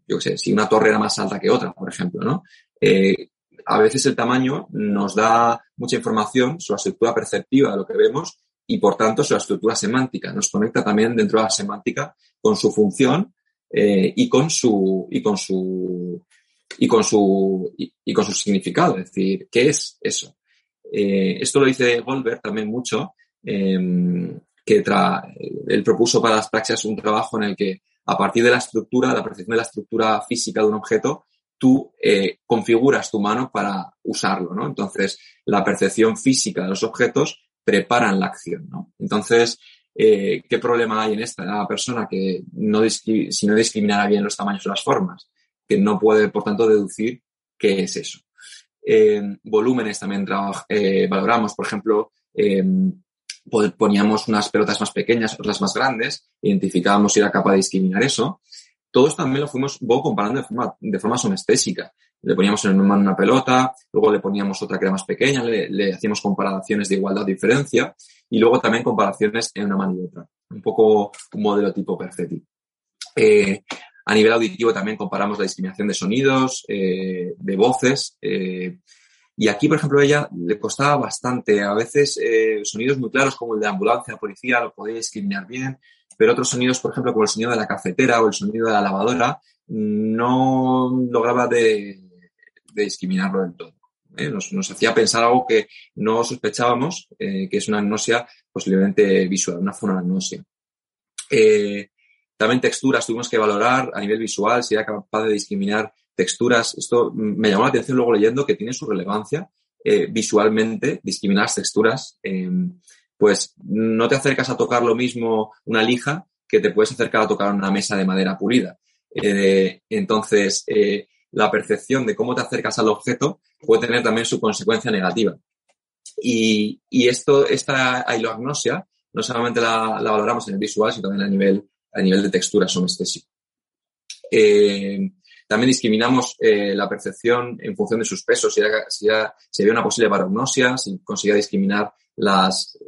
yo sé, si una torre era más alta que otra, por ejemplo, ¿no? Eh, a veces el tamaño nos da mucha información sobre la estructura perceptiva de lo que vemos y, por tanto, sobre la estructura semántica. Nos conecta también dentro de la semántica con su función eh, y con su y con su y con su y, con su significado, es decir, ¿qué es eso? Eh, esto lo dice Goldberg también mucho Em, que él propuso para las praxias un trabajo en el que a partir de la estructura, la percepción de la estructura física de un objeto, tú eh, configuras tu mano para usarlo, ¿no? Entonces, la percepción física de los objetos preparan la acción, ¿no? Entonces, eh, ¿qué problema hay en esta? Persona que no si no discriminara bien los tamaños o las formas, que no puede, por tanto, deducir qué es eso. Eh, volúmenes también valoramos, por ejemplo, em, poníamos unas pelotas más pequeñas, otras más grandes, identificábamos si era capaz de discriminar eso. Todos también lo fuimos comparando de forma, de forma somestésica. Le poníamos en una, una pelota, luego le poníamos otra que era más pequeña, le, hacíamos comparaciones de igualdad diferencia y luego también comparaciones en una mano y otra. Un poco un modelo tipo perfetti. Eh, a nivel auditivo también comparamos la discriminación de sonidos, eh, de voces, eh, y aquí, por ejemplo, a ella le costaba bastante. A veces eh, sonidos muy claros como el de ambulancia, policía, lo podía discriminar bien, pero otros sonidos, por ejemplo, como el sonido de la cafetera o el sonido de la lavadora, no lograba de, discriminarlo del todo. ¿eh? Nos, hacía pensar algo que no sospechábamos, eh, que es una agnosia posiblemente visual, una fonoagnosia. También texturas tuvimos que valorar a nivel visual si era capaz de discriminar texturas, esto me llamó la atención luego leyendo que tiene su relevancia eh, visualmente, discriminar texturas, em, pues no te acercas a tocar lo mismo una lija que te puedes acercar a tocar una mesa de madera pulida. Eh, entonces, eh, la percepción de cómo te acercas al objeto puede tener también su consecuencia negativa. Y, esto, esta ailoagnosia, no solamente la, valoramos en el visual, sino también a nivel, a nivel de textura somestésico. Eh, también discriminamos eh, la percepción en función de sus pesos, si, si, había una posible paragnosia, si conseguía discriminar pues,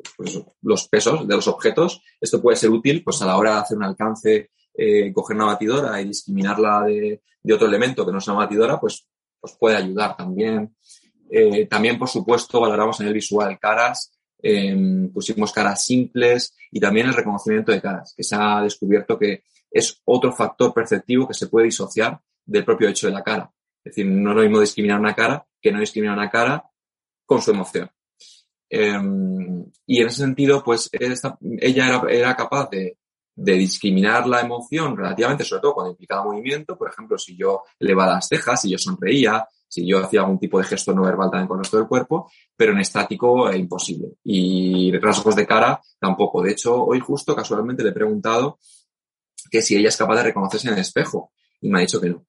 los pesos de los objetos. Esto puede ser útil pues, a la hora de hacer un alcance, eh, coger una batidora y discriminarla de, otro elemento que no sea una batidora, pues, pues puede ayudar también. También, por supuesto, valoramos en el visual caras, em, pusimos caras simples y también el reconocimiento de caras, que se ha descubierto que es otro factor perceptivo que se puede disociar del propio hecho de la cara. Es decir, no es lo mismo discriminar una cara que no discriminar una cara con su emoción. Em, y en ese sentido, pues ella era, era capaz de, de, discriminar la emoción relativamente, sobre todo cuando implicaba movimiento. Por ejemplo, si yo elevaba las cejas, si yo sonreía, si yo hacía algún tipo de gesto no verbal también con el resto del cuerpo, pero en estático es imposible. Y rasgos de cara tampoco. De hecho, hoy justo casualmente le he preguntado que si ella es capaz de reconocerse en el espejo y me ha dicho que no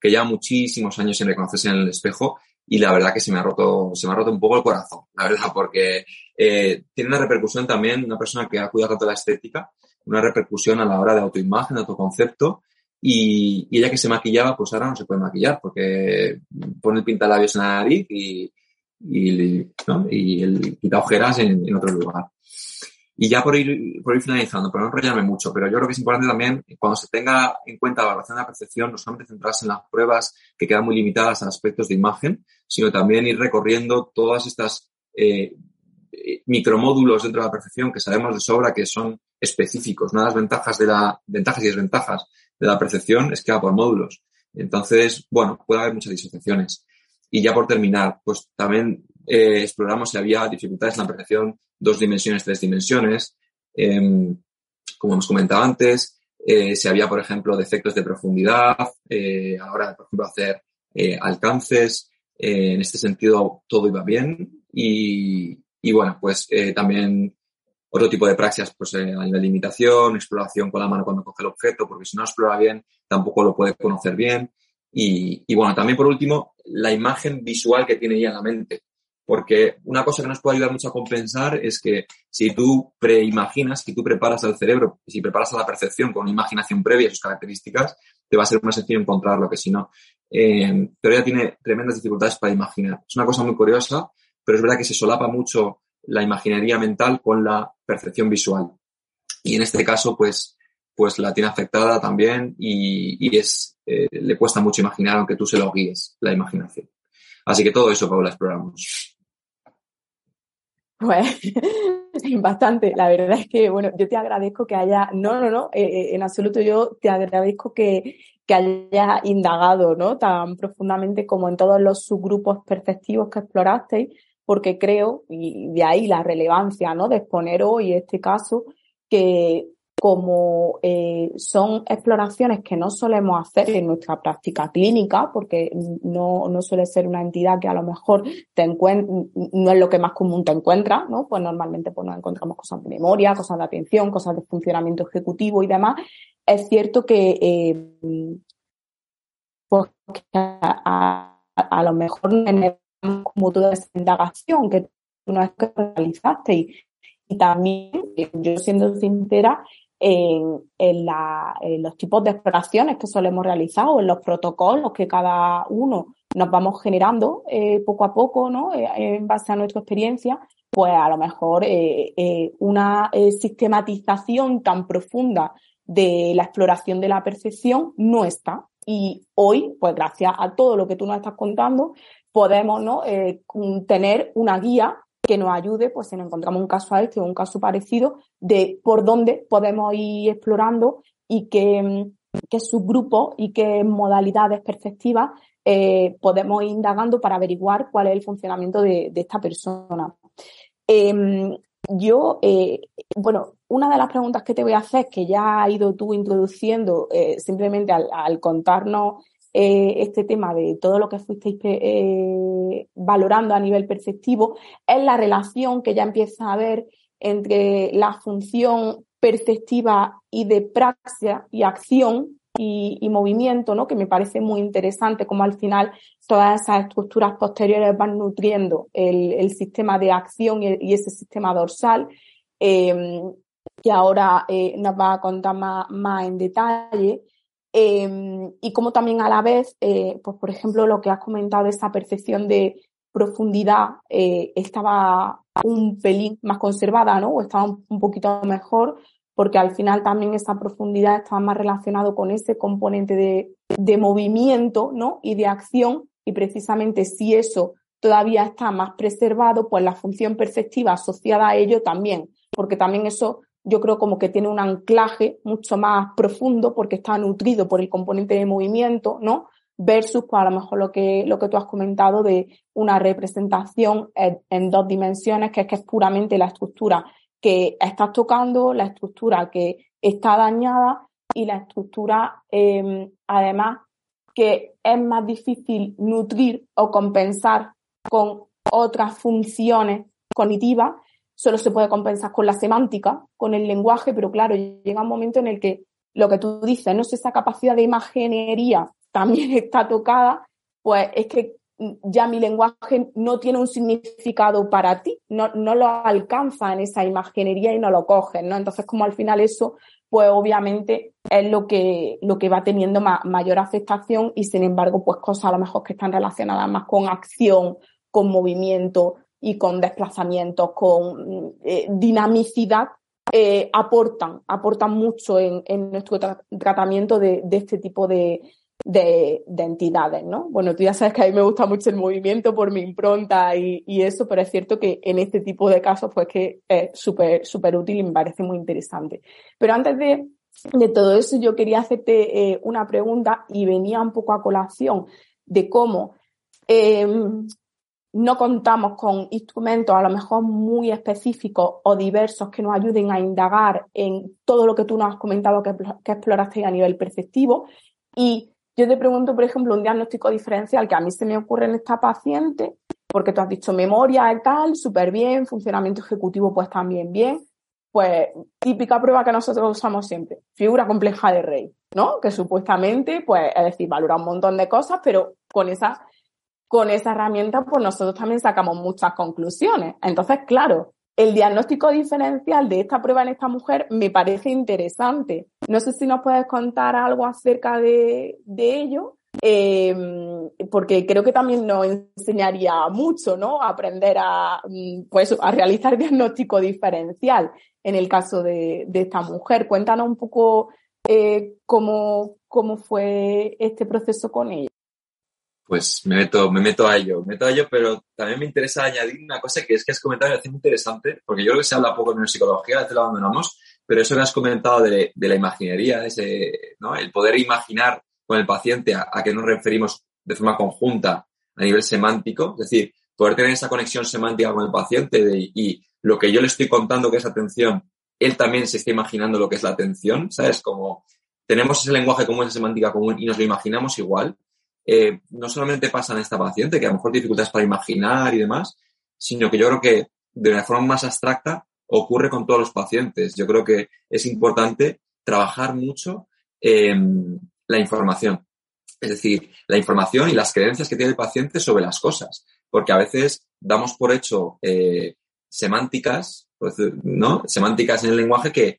que lleva muchísimos años sin reconocerse en el espejo y la verdad que se me ha roto, se me ha roto un poco el corazón, la verdad, porque eh, tiene una repercusión también, una persona que ha cuidado tanto la estética, una repercusión a la hora de autoimagen, autoconcepto, y, y ella que se maquillaba, pues ahora no se puede maquillar, porque pone el pintalabios en la nariz y, y, y el quita ojeras en, otro lugar. Y ya por ir, por ir finalizando, por no enrollarme mucho, pero yo creo que es importante también, cuando se tenga en cuenta la evaluación de la percepción, no solamente centrarse en las pruebas que quedan muy limitadas a aspectos de imagen, sino también ir recorriendo todas estas eh, micromódulos dentro de la percepción que sabemos de sobra que son específicos. Una de las ventajas de la, ventajas y desventajas de la percepción es que va por módulos. Entonces, bueno, puede haber muchas disociaciones. Y ya por terminar, pues también eh, exploramos si había dificultades en la percepción dos dimensiones, tres dimensiones. Em, como hemos comentado antes, eh, si había, por ejemplo, defectos de profundidad, eh, ahora, por ejemplo, hacer eh, alcances. en este sentido, todo iba bien. Y, y bueno, pues también Otro tipo de praxias, pues eh, a nivel de imitación, exploración con la mano cuando coge el objeto, porque si no explora bien, tampoco lo puede conocer bien. Y, bueno, también por último, la imagen visual que tiene ella en la mente. Porque una cosa que nos puede ayudar mucho a compensar es que si tú preimaginas, si tú preparas al cerebro, si preparas a la percepción con una imaginación previa sus características, te va a ser más sencillo encontrarlo que si no. Eh, pero ella tiene tremendas dificultades para imaginar. Es una cosa muy curiosa, pero es verdad que se solapa mucho la imaginería mental con la percepción visual. Y en este caso, pues, pues la tiene afectada también y, y es, eh, le cuesta mucho imaginar aunque tú se lo guíes, la imaginación. Así que todo eso, Paula, exploramos. Pues bastante. La verdad es que, bueno, yo te agradezco que haya, no, no, no, eh, eh, en absoluto yo te agradezco que, que haya indagado, ¿no? Tan profundamente como en todos los subgrupos perceptivos que explorasteis, porque creo, y de ahí la relevancia, ¿no? De exponer hoy este caso, que como eh, son exploraciones que no solemos hacer en nuestra práctica clínica, porque no, no suele ser una entidad que a lo mejor te no es lo que más común te encuentra, ¿no? Pues normalmente pues nos encontramos cosas de memoria, cosas de atención, cosas de funcionamiento ejecutivo y demás. Es cierto que, eh, pues, a, a, lo mejor como toda esa indagación que no es que realizaste y, y también, yo siendo sincera, en, en, la, en, los tipos de exploraciones que solemos realizar o en los protocolos que cada uno nos vamos generando eh, poco a poco, ¿no? Eh, en base a nuestra experiencia, pues a lo mejor eh, eh una eh, sistematización tan profunda de la exploración de la percepción no está. Y hoy, pues gracias a todo lo que tú nos estás contando, podemos ¿no? tener una guía que nos ayude, pues si nos encontramos un caso a este o un caso parecido, de por dónde podemos ir explorando y qué, qué subgrupos y qué modalidades perceptivas eh, podemos ir indagando para averiguar cuál es el funcionamiento de, de esta persona. Eh, yo, eh, bueno, una de las preguntas que te voy a hacer, que ya has ido tú introduciendo eh, simplemente al contarnos eh, este tema de todo lo que fuisteis eh, valorando a nivel perceptivo, es la relación que ya empieza a haber entre la función perceptiva y de praxia y acción y, y, movimiento, ¿no? Que me parece muy interesante como al final todas esas estructuras posteriores van nutriendo el, el sistema de acción y, y, ese sistema dorsal, eh, que ahora eh, nos va a contar más, más en detalle. Eh, y como también a la vez, eh, pues por ejemplo, lo que has comentado, esa percepción de profundidad eh, estaba un pelín más conservada, ¿no? O estaba un, un, poquito mejor, porque al final también esa profundidad estaba más relacionado con ese componente de, de movimiento, ¿no? Y de acción, y precisamente si eso todavía está más preservado, pues la función perceptiva asociada a ello también, porque también eso yo creo como que tiene un anclaje mucho más profundo porque está nutrido por el componente de movimiento, ¿no? Versus, pues, a lo mejor lo que, lo que tú has comentado de una representación en, dos dimensiones, que es que es puramente la estructura que estás tocando, la estructura que está dañada y la estructura, eh, además, que es más difícil nutrir o compensar con otras funciones cognitivas solo se puede compensar con la semántica, con el lenguaje, pero claro, llega un momento en el que lo que tú dices, no sé, esa capacidad de imaginería también está tocada, pues es que ya mi lenguaje no tiene un significado para ti, no, no lo alcanza en esa imaginería y no lo coges, ¿no? Entonces, como al final eso, pues obviamente es lo que, lo que va teniendo ma mayor afectación y sin embargo, pues cosas a lo mejor que están relacionadas más con acción, con movimiento, y con desplazamientos, con eh, dinamicidad, eh, aportan, aportan mucho en, nuestro tra tratamiento de, este tipo de, de, de, entidades, ¿no? Bueno, tú ya sabes que a mí me gusta mucho el movimiento por mi impronta y, y eso, pero es cierto que en este tipo de casos, pues que es súper, súper útil y me parece muy interesante. Pero antes de, de todo eso, yo quería hacerte eh, una pregunta y venía un poco a colación de cómo eh, no contamos con instrumentos a lo mejor muy específicos o diversos que nos ayuden a indagar en todo lo que tú nos has comentado que, exploraste a nivel perceptivo. Y yo te pregunto, por ejemplo, un diagnóstico diferencial que a mí se me ocurre en esta paciente, porque tú has dicho memoria y tal, súper bien, funcionamiento ejecutivo pues también bien, pues típica prueba que nosotros usamos siempre, figura compleja de rey, ¿no? Que supuestamente, pues, es decir, valora un montón de cosas, pero con esa, con esa herramienta, pues nosotros también sacamos muchas conclusiones. Entonces, claro, el diagnóstico diferencial de esta prueba en esta mujer me parece interesante. No sé si nos puedes contar algo acerca de, ello, em, porque creo que también nos enseñaría mucho, ¿no? Aprender a, mm, pues, a realizar diagnóstico diferencial en el caso de, esta mujer. Cuéntanos un poco eh, cómo, cómo fue este proceso con ella pues me meto, me meto a ello, me meto a ello, pero también me interesa añadir una cosa que es que has comentado y me muy interesante, porque yo creo que se habla poco en neuropsicología, a veces lo abandonamos, pero eso que has comentado de, la imaginería, ese, ¿no? el poder imaginar con el paciente a, qué nos referimos de forma conjunta a nivel semántico, es decir, poder tener esa conexión semántica con el paciente y lo que yo le estoy contando que es atención, él también se está imaginando lo que es la atención, ¿sabes? Como tenemos ese lenguaje común, esa semántica común y nos lo imaginamos igual, eh, no solamente pasa en esta paciente, que a lo mejor dificultades para imaginar y demás, sino que yo creo que de una forma más abstracta ocurre con todos los pacientes. Yo creo que es importante trabajar mucho la información. Es decir, la información y las creencias que tiene el paciente sobre las cosas. Porque a veces damos por hecho eh, semánticas, pues, ¿no? Semánticas en el lenguaje que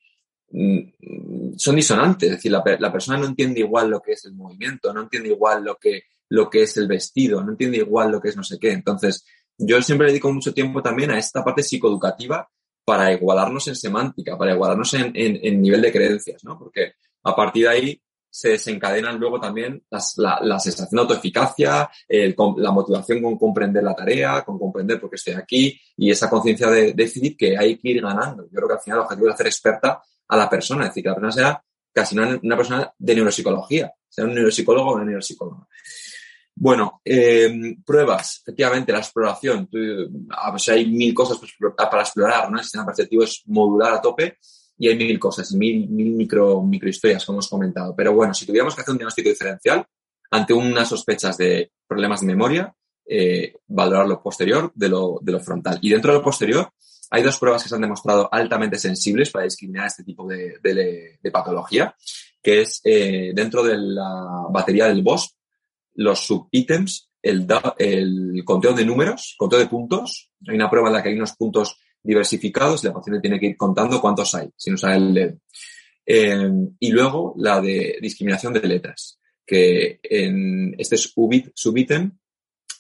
son disonantes, es decir, la, persona no entiende igual lo que es el movimiento, no entiende igual lo que, lo que es el vestido, no entiende igual lo que es no sé qué. Entonces, yo siempre dedico mucho tiempo también a esta parte psicoeducativa para igualarnos en semántica, para igualarnos en, nivel de creencias, ¿no? Porque a partir de ahí se desencadenan luego también las, la, sensación de autoeficacia, la motivación con comprender la tarea, con comprender por qué estoy aquí y esa conciencia de déficit que hay que ir ganando. Yo creo que al final el objetivo es hacer experta a la persona, es decir, que la persona sea casi una, persona de neuropsicología, sea un neuropsicólogo o una neuropsicóloga. Bueno, eh, pruebas, efectivamente, la exploración. Ah, pues hay mil cosas pues, para explorar, ¿no? El sistema perceptivo es modular a tope y hay mil cosas, mil, mil micro, microhistorias, como hemos comentado. Pero bueno, si tuviéramos que hacer un diagnóstico diferencial ante unas sospechas de problemas de memoria, eh, valorar lo posterior de lo, de lo frontal. Y dentro de lo posterior, hay dos pruebas que se han demostrado altamente sensibles para discriminar este tipo de, patología, que es eh, dentro de la batería del BOSP, los subítems, el, el conteo de números, conteo de puntos. Hay una prueba en la que hay unos puntos diversificados y la paciente tiene que ir contando cuántos hay, sin usar el dedo. Eh, y luego la de discriminación de letras, que en este subítem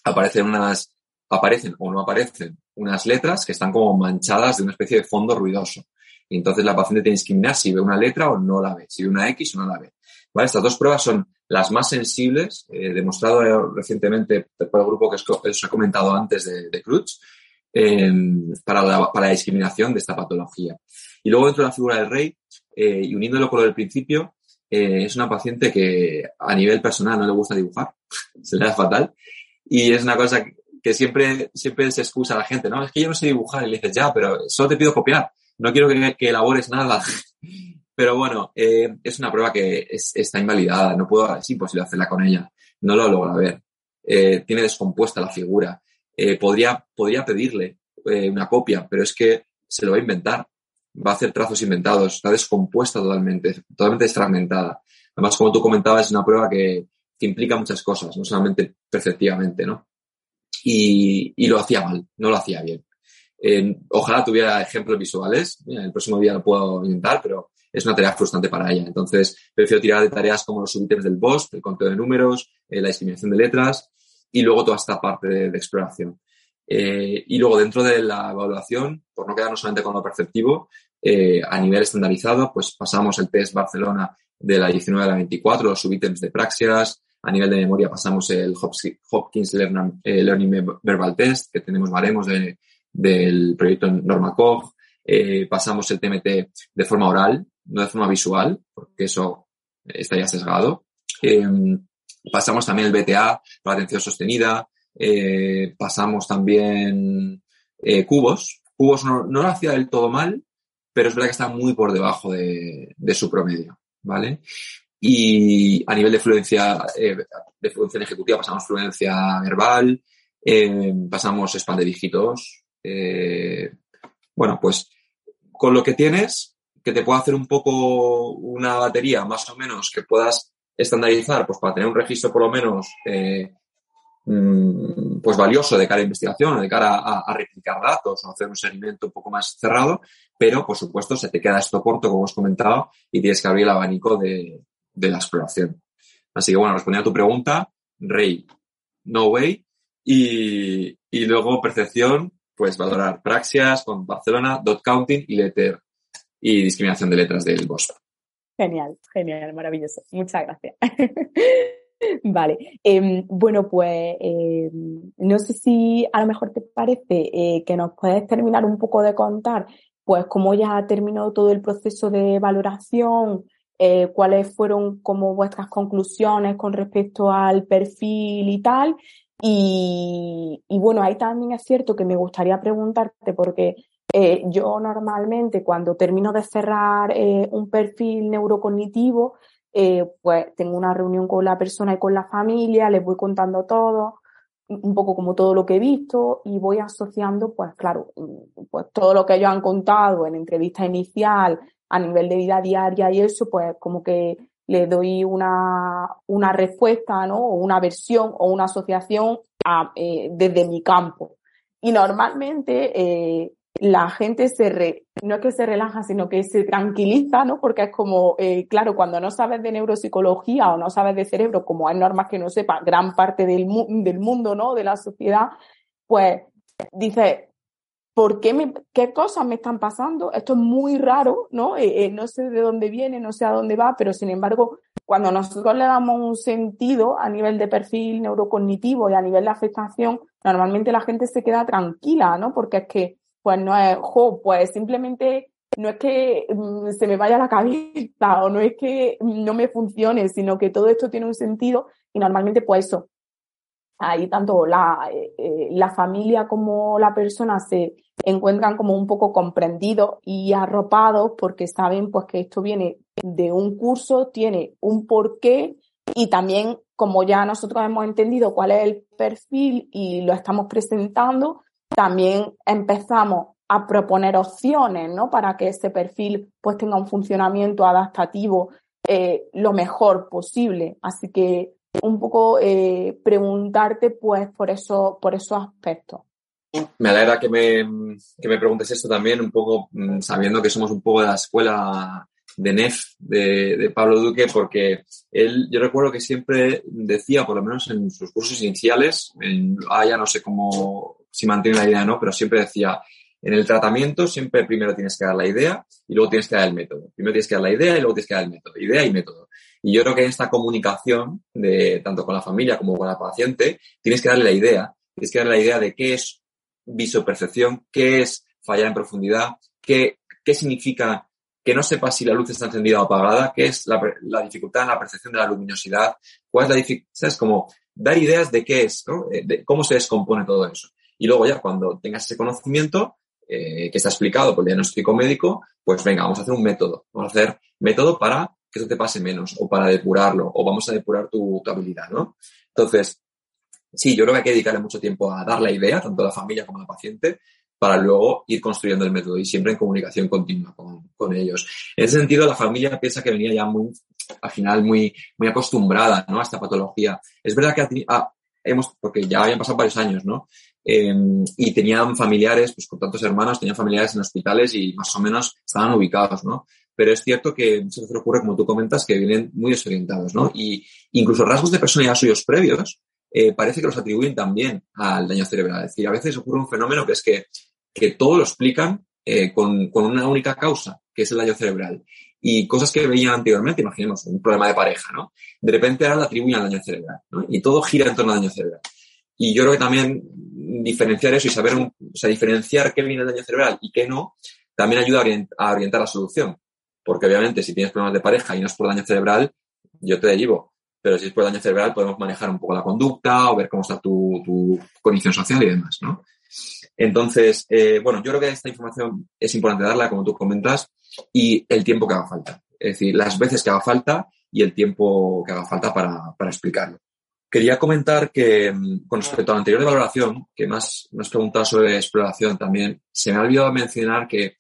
aparecen unas aparecen o no aparecen unas letras que están como manchadas de una especie de fondo ruidoso. Y entonces la paciente tiene que discriminar si ve una letra o no la ve, si ve una X o no la ve. ¿Vale? Estas dos pruebas son las más sensibles, eh, demostrado recientemente por el grupo que os, he comentado antes de, de Crutch, em, para, la, para la discriminación de esta patología. Y luego dentro de la figura del rey, eh, y uniéndolo con lo del principio, eh, es una paciente que a nivel personal no le gusta dibujar, se le da fatal, y es una cosa que siempre, siempre se excusa a la gente, ¿no? Es que yo no sé dibujar y le dices, ya, pero solo te pido copiar, no quiero que, elabores nada. Pero bueno, eh, es una prueba que está invalidada, no puedo, es imposible hacerla con ella, no lo logra ver. Eh, tiene descompuesta la figura. Eh, podría, podría pedirle una copia, pero es que se lo va a inventar. Va a hacer trazos inventados, está descompuesta totalmente, totalmente desfragmentada. Además, como tú comentabas, es una prueba que, que implica muchas cosas, no solamente perceptivamente, ¿no? Y, lo hacía mal, no lo hacía bien. ojalá tuviera ejemplos visuales, el próximo día lo puedo intentar, pero es una tarea frustrante para ella. Entonces, prefiero tirar de tareas como los subítems del BOST, el conteo de números, eh, la discriminación de letras y luego toda esta parte de, exploración. Eh, y luego dentro de la evaluación, por no quedarnos solamente con lo perceptivo, eh, a nivel estandarizado, pues pasamos el test Barcelona de la 19 a la 24, los subítems de praxias, a nivel de memoria pasamos el Hopkins eh, Learning Verbal Test, que tenemos baremos del proyecto Norma Koch. Eh, pasamos el TMT de forma oral, no de forma visual, porque eso está ya sesgado. Em, pasamos también el BTA para atención sostenida. Eh, pasamos también cubos. Cubos no, lo hacía del todo mal, pero es verdad que está muy por debajo de, de su promedio, ¿vale? Y a nivel de fluencia, eh, de fluencia ejecutiva pasamos fluencia verbal, eh, pasamos spam de dígitos. Eh, bueno, pues con lo que tienes, que te pueda hacer un poco una batería más o menos que puedas estandarizar, pues para tener un registro por lo menos eh, mm, pues valioso de cara a investigación de cara a, replicar datos o hacer un seguimiento un poco más cerrado, pero por supuesto se te queda esto corto, como hemos comentado, y tienes que abrir el abanico de, de la exploración. Así que bueno, respondiendo a tu pregunta, Rey, No Way, y, y luego percepción, pues valorar praxias con Barcelona, dot counting y letter y discriminación de letras del BOSP. Genial, genial, maravilloso. Muchas gracias. vale, em, bueno, pues em, no sé si a lo mejor te parece eh, que nos puedes terminar un poco de contar, pues cómo ya terminó todo el proceso de valoración, eh, cuáles fueron como vuestras conclusiones con respecto al perfil y tal. Y, y bueno, ahí también es cierto que me gustaría preguntarte porque eh, yo normalmente cuando termino de cerrar eh, un perfil neurocognitivo, eh, pues tengo una reunión con la persona y con la familia, les voy contando todo, un poco como todo lo que he visto y voy asociando, pues claro, pues todo lo que ellos han contado en entrevista inicial a nivel de vida diaria y eso, pues como que le doy una, una respuesta, ¿no? O una versión o una asociación a, desde mi campo. Y normalmente eh, la gente se re, no es que se relaja, sino que se tranquiliza, ¿no? Porque es como, eh, claro, cuando no sabes de neuropsicología o no sabes de cerebro, como hay normas que no sepa gran parte del, del mundo, ¿no? De la sociedad, pues dice, ¿por qué me, qué cosas me están pasando? Esto es muy raro, ¿no? Eh, eh, no sé de dónde viene, no sé a dónde va, pero sin embargo, cuando nosotros le damos un sentido a nivel de perfil neurocognitivo y a nivel de afectación, normalmente la gente se queda tranquila, ¿no? Porque es que pues no es, jo, pues simplemente no es que mm, se me vaya la cabeza o no es que no me funcione, sino que todo esto tiene un sentido y normalmente pues eso, ahí tanto la, eh, eh, la familia como la persona se encuentran como un poco comprendidos y arropados porque saben pues que esto viene de un curso, tiene un porqué y también como ya nosotros hemos entendido cuál es el perfil y lo estamos presentando, también empezamos a proponer opciones, ¿no? Para que ese perfil pues tenga un funcionamiento adaptativo eh, lo mejor posible. Así que un poco eh, preguntarte pues por eso, por esos aspectos. Me alegra que me, que me preguntes esto también, un poco mm, sabiendo que somos un poco de la escuela de NEF de, de, Pablo Duque, porque él, yo recuerdo que siempre decía, por lo menos en sus cursos iniciales, en, ah, ya no sé cómo, si mantiene la idea o no, pero siempre decía, en el tratamiento siempre primero tienes que dar la idea y luego tienes que dar el método. Primero tienes que dar la idea y luego tienes que dar el método. Idea y método. Y yo creo que en esta comunicación, de, tanto con la familia como con la paciente, tienes que darle la idea. Tienes que darle la idea de qué es visopercepción, qué es fallar en profundidad, qué, qué significa que no sepas si la luz está encendida o apagada, qué es la, la dificultad en la percepción de la luminosidad, cuál es la dificultad, es como dar ideas de qué es, ¿no? De cómo se descompone todo eso. Y luego ya cuando tengas ese conocimiento, eh, que está explicado por el diagnóstico médico, pues venga, vamos a hacer un método. Vamos a hacer método para que eso te pase menos o para depurarlo o vamos a depurar tu, tu habilidad, ¿no? Entonces, sí, yo creo que hay que dedicarle mucho tiempo a dar la idea, tanto a la familia como a la paciente, para luego ir construyendo el método y siempre en comunicación continua con, con ellos. En ese sentido, la familia piensa que venía ya muy, al final, muy, muy acostumbrada, ¿no? A esta patología. Es verdad que hemos, porque ya habían pasado varios años, ¿no? Em, y tenían familiares, pues con tantos hermanos, tenían familiares en hospitales y más o menos estaban ubicados, ¿no? Pero es cierto que muchas veces ocurre, como tú comentas, que vienen muy desorientados, ¿no? Y incluso rasgos de personalidad suyos previos eh, parece que los atribuyen también al daño cerebral. Es decir, a veces ocurre un fenómeno que es que, que todo lo explican eh, con, con una única causa, que es el daño cerebral. Y cosas que veían anteriormente, imaginemos, un problema de pareja, ¿no? De repente ahora lo atribuyen al daño cerebral, ¿no? Y todo gira en torno al daño cerebral. Y yo creo que también diferenciar eso y saber, o sea, diferenciar qué viene del daño cerebral y qué no, también ayuda a orientar la solución. Porque obviamente si tienes problemas de pareja y no es por daño cerebral, yo te llevo. Pero si es por daño cerebral, podemos manejar un poco la conducta o ver cómo está tu, tu condición social y demás, ¿no? Entonces, eh, bueno, yo creo que esta información es importante darla, como tú comentas, y el tiempo que haga falta. Es decir, las veces que haga falta y el tiempo que haga falta para, para explicarlo. Quería comentar que mm, con respecto a la anterior de valoración, que más nos preguntado sobre exploración también, se me ha olvidado mencionar que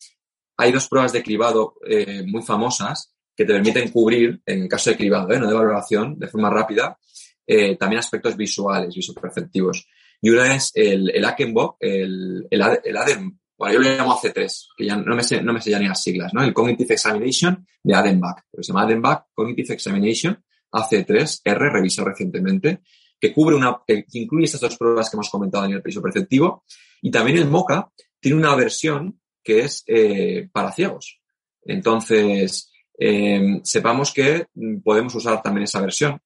hay dos pruebas de cribado eh, muy famosas que te permiten cubrir, en el caso de cribado, ¿eh? no de valoración, de forma rápida, eh, también aspectos visuales, visoperceptivos. Y una es el, el Akenbock, el, el, el ADEM, bueno, yo lo llamo AC3, que ya no me sé, no me sé ya ni las siglas, ¿no? El Cognitive Examination de Adenbach, se llama Adenbach Cognitive Examination AC3, R, revisó recientemente, que cubre una, que incluye estas dos pruebas que hemos comentado en el piso perceptivo. Y también el MOCA tiene una versión que es eh, para ciegos. Entonces, eh, sepamos que podemos usar también esa versión.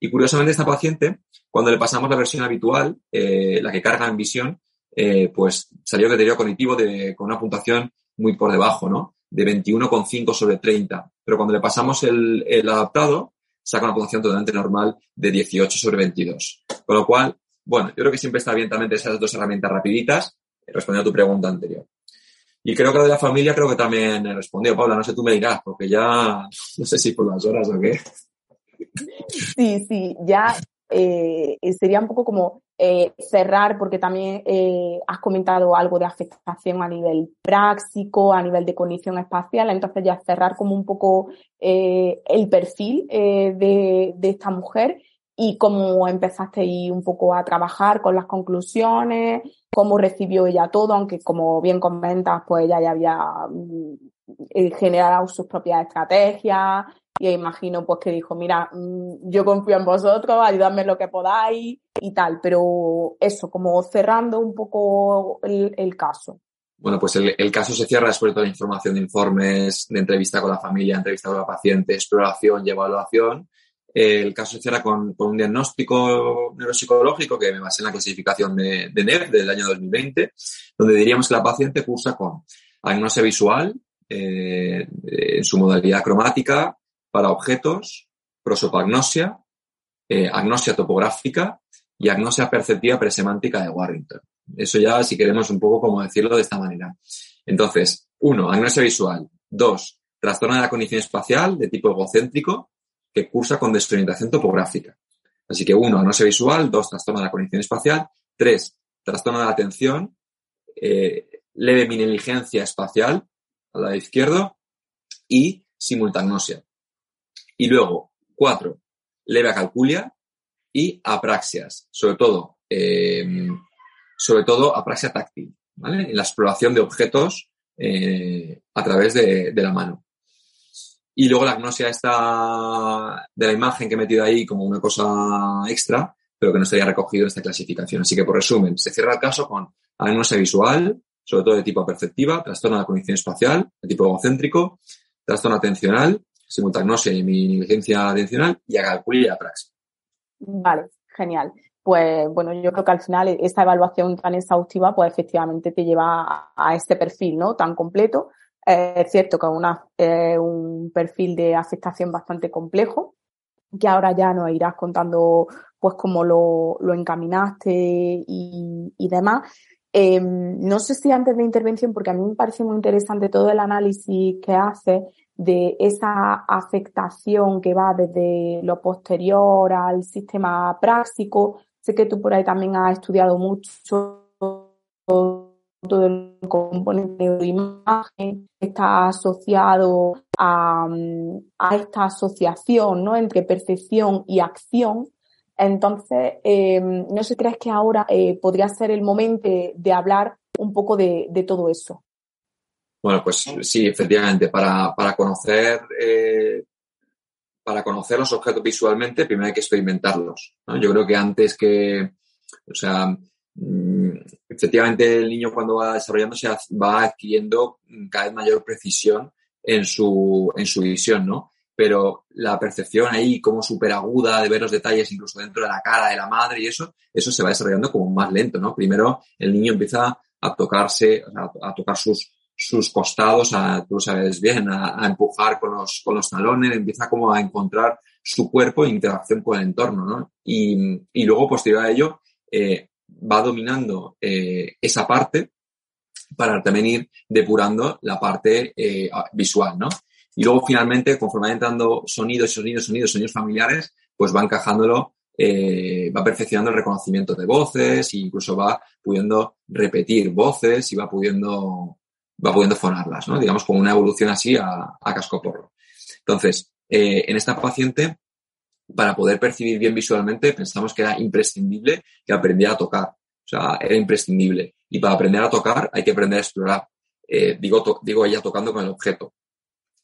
Y curiosamente, esta paciente, cuando le pasamos la versión habitual, eh, la que carga en visión, pues salió deterioro cognitivo de, con una puntuación muy por debajo, ¿no? De 21,5 sobre 30. Pero cuando le pasamos el, el adaptado, saca una puntuación totalmente normal de 18 sobre 22. Con lo cual, bueno, yo creo que siempre está bien también esas dos herramientas rapiditas, respondiendo a tu pregunta anterior. Y creo que lo de la familia creo que también he respondido. Paula, no sé, tú me dirás, porque ya no sé si por las horas o qué. Sí, sí, ya eh, sería un poco como eh, cerrar, porque también eh, has comentado algo de afectación a nivel práctico, a nivel de cognición espacial, entonces ya cerrar como un poco eh, el perfil eh, de, de, esta mujer y cómo empezaste ahí un poco a trabajar con las conclusiones, cómo recibió ella todo, aunque como bien comentas, pues ella ya había mm, eh, generado sus propias estrategias y imagino pues que dijo, mira, mm, yo confío en vosotros, ayudadme lo que podáis y tal, pero eso, como cerrando un poco el, el caso. Bueno, pues el, el, caso se cierra después de toda la información de informes, de entrevista con la familia, entrevista con la paciente, exploración y evaluación el caso se cierra con, un diagnóstico neuropsicológico que me basé en la clasificación de, de del año 2020, donde diríamos que la paciente cursa con agnosia visual eh, en su modalidad cromática para objetos, prosopagnosia, eh, agnosia topográfica y agnosia perceptiva presemántica de Warrington. Eso ya, si queremos un poco como decirlo de esta manera. Entonces, uno, agnosia visual. Dos, trastorno de la cognición espacial de tipo egocéntrico, que cursa con desorientación topográfica. Así que uno, no sé visual, dos, trastorno de la cognición espacial, tres, trastorno de la atención, eh, leve mineligencia espacial, al lado izquierdo, y simultagnosia. Y luego, cuatro, leve acalculia y apraxias, sobre todo, eh, sobre todo apraxia táctil, ¿vale? En la exploración de objetos eh, a través de, de la mano. Y luego la agnosia está de la imagen que he metido ahí como una cosa extra, pero que no estaría recogido en esta clasificación. Así que, por resumen, se cierra el caso con agnosia visual, sobre todo de tipo perceptiva, trastorno de la cognición espacial, de tipo egocéntrico, trastorno atencional, simultagnosia y negligencia atencional, y acalculia y apraxia. Vale, genial. Pues bueno, yo creo que al final esta evaluación tan exhaustiva, pues efectivamente te lleva a este perfil, ¿no? Tan completo es cierto que es un perfil de afectación bastante complejo, que ahora ya nos irás contando pues cómo lo, lo encaminaste y, y demás. Eh, no sé si antes de intervención, porque a mí me parece muy interesante todo el análisis que hace de esa afectación que va desde lo posterior al sistema práctico. Sé que tú por ahí también has estudiado mucho todo el componente de imagen está asociado a, a, esta asociación ¿no? entre percepción y acción. Entonces, eh, no sé, ¿crees que ahora eh, podría ser el momento de hablar un poco de, todo eso? Bueno, pues sí, efectivamente, para, para conocer eh, para conocer los objetos visualmente, primero hay que experimentarlos. Yo creo que antes que, o sea, Mm, efectivamente el niño cuando va desarrollándose va adquiriendo cada vez mayor precisión en su, en su visión, ¿no? Pero la percepción ahí como súper aguda de ver los detalles incluso dentro de la cara de la madre y eso, eso se va desarrollando como más lento, ¿no? Primero el niño empieza a tocarse, a, tocar sus, sus costados, a, tú sabes bien, a, a, empujar con los, con los talones, empieza como a encontrar su cuerpo en interacción con el entorno, ¿no? Y, y luego, posterior a ello, eh, va dominando eh, esa parte para también ir depurando la parte eh, visual, ¿no? Y luego finalmente, conforme va entrando sonidos, sonidos, sonidos, sonidos familiares, pues va encajándolo, eh, va perfeccionando el reconocimiento de voces e incluso va pudiendo repetir voces y va pudiendo va pudiendo fonarlas, ¿no? Digamos como una evolución así a, a cascoporro. Entonces, en esta paciente, para poder percibir bien visualmente, pensamos que era imprescindible que aprendiera a tocar. O sea, era imprescindible. Y para aprender a tocar hay que aprender a explorar. Eh, digo, digo ella tocando con el objeto.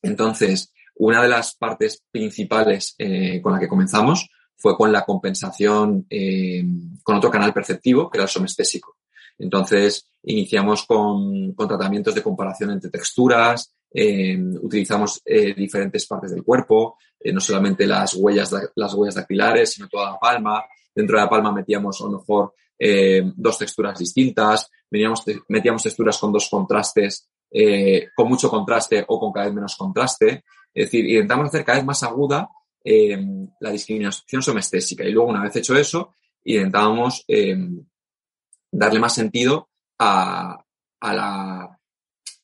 Entonces, una de las partes principales eh, con la que comenzamos fue con la compensación eh, con otro canal perceptivo, que era el somestésico. Entonces, iniciamos con, con tratamientos de comparación entre texturas, eh, utilizamos eh, diferentes partes del cuerpo, eh, no solamente las huellas, las huellas dactilares, sino toda la palma. Dentro de la palma metíamos a lo mejor eh, dos texturas distintas, metíamos, metíamos texturas con dos contrastes, eh, con mucho contraste o con cada vez menos contraste. Es decir, intentamos hacer cada vez más aguda eh, la discriminación somestésica. Y luego, una vez hecho eso, intentábamos darle más sentido a, a la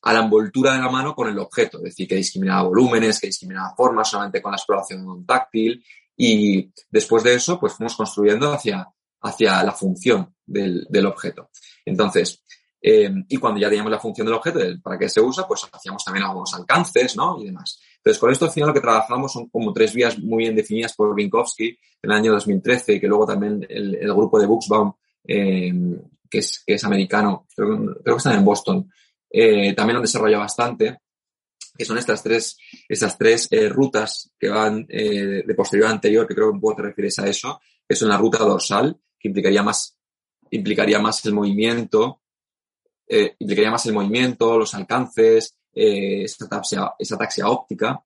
a la envoltura de la mano con el objeto, es decir, que discriminaba volúmenes, que discriminaba formas solamente con la exploración táctil y después de eso pues fuimos construyendo hacia, hacia la función del, del objeto. Entonces, eh, y cuando ya teníamos la función del objeto, para qué se usa, pues hacíamos también algunos alcances, ¿no? Y demás. Entonces, con esto al final lo que trabajamos son como tres vías muy bien definidas por Winkowski en el año 2013 y que luego también el, el grupo de Buxbaum, eh, que, es, que es americano, creo, creo que están en Boston, eh, también han desarrollado bastante, que son estas tres, estas tres eh, rutas que van eh, de posterior a anterior, que creo que un poco te refieres a eso, que son la ruta dorsal, que implicaría más, implicaría más el movimiento, eh, implicaría más el movimiento, los alcances, eh, esa, taxia, esa taxia óptica.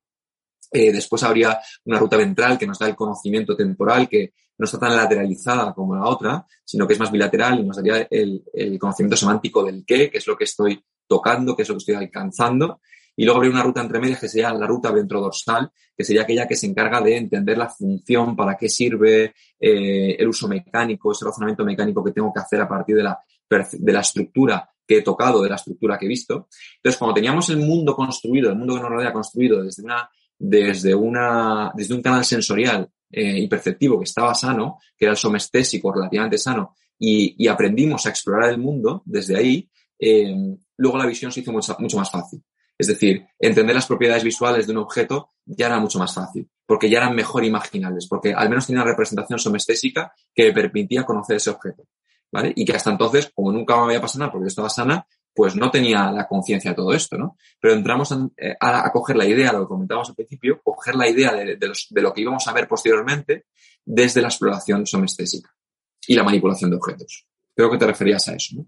Eh, después habría una ruta ventral que nos da el conocimiento temporal, que no está tan lateralizada como la otra, sino que es más bilateral y nos daría el, el conocimiento semántico del qué, que es lo que estoy tocando, que es lo que estoy alcanzando. Y luego habría una ruta entre medias que sería la ruta ventrodorsal, que sería aquella que se encarga de entender la función, para qué sirve eh, el uso mecánico, ese razonamiento mecánico que tengo que hacer a partir de la, de la estructura que he tocado, de la estructura que he visto. Entonces, cuando teníamos el mundo construido, el mundo que nos rodea construido desde una, desde una, desde un canal sensorial eh, y perceptivo que estaba sano, que era el somestésico relativamente sano, y, aprendimos a explorar el mundo desde ahí, eh, luego la visión se hizo mucho, mucho más fácil. Es decir, entender las propiedades visuales de un objeto ya era mucho más fácil, porque ya eran mejor imaginables, porque al menos tenía una representación somestésica que me permitía conocer ese objeto. ¿Vale? Y que hasta entonces, como nunca me había pasado nada porque yo estaba sana, pues no tenía la conciencia de todo esto, ¿no? Pero entramos a, a, a, coger la idea, lo que comentábamos al principio, coger la idea de, de, lo que íbamos a ver posteriormente desde la exploración somestésica y la manipulación de objetos. Creo que te referías a eso, ¿no?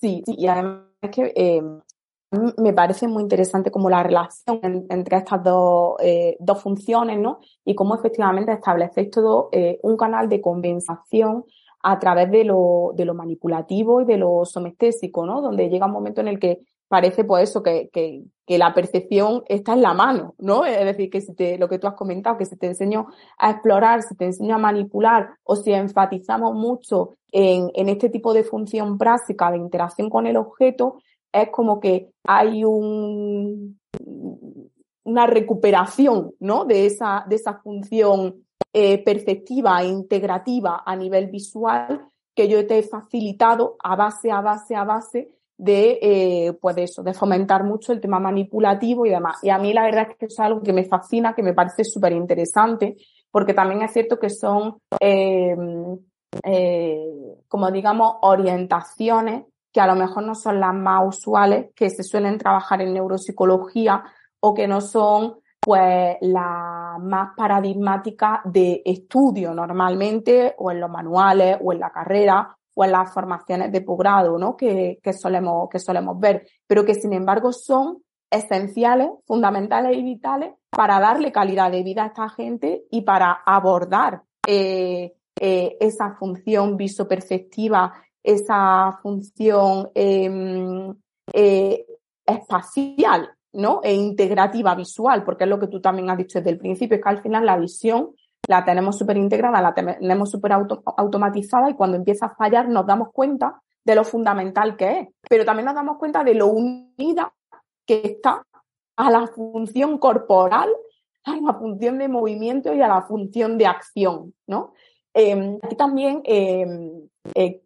Sí, sí y además es que eh, me parece muy interesante como la relación en, entre estas dos, eh, dos funciones, ¿no? Y cómo efectivamente establecéis todo eh, un canal de compensación a través de lo, de lo manipulativo y de lo somestésico, ¿no? Donde llega un momento en el que parece pues eso, que, que, que, la percepción está en la mano, ¿no? Es decir, que si te, lo que tú has comentado, que si te enseño a explorar, si te enseño a manipular o si enfatizamos mucho en, en este tipo de función práctica de interacción con el objeto, es como que hay un, una recuperación, ¿no? De esa, de esa función eh, perceptiva e integrativa a nivel visual que yo te he facilitado a base, a base, a base de, eh, pues eso, de fomentar mucho el tema manipulativo y demás. Y a mí la verdad es que es algo que me fascina, que me parece súper interesante, porque también es cierto que son, eh, eh, como digamos, orientaciones que a lo mejor no son las más usuales, que se suelen trabajar en neuropsicología o que no son pues las más paradigmáticas de estudio normalmente o en los manuales o en la carrera o en las formaciones de posgrado, ¿no? Que, que, solemos, que solemos ver, pero que sin embargo son esenciales, fundamentales y vitales para darle calidad de vida a esta gente y para abordar eh, eh, esa función visoperceptiva, esa función eh, espacial, ¿no? E integrativa visual, porque es lo que tú también has dicho desde el principio, es que al final la visión la tenemos súper integrada, la tenemos súper auto automatizada y cuando empieza a fallar nos damos cuenta de lo fundamental que es, pero también nos damos cuenta de lo unida que está a la función corporal, a la función de movimiento y a la función de acción, ¿no? eh, aquí también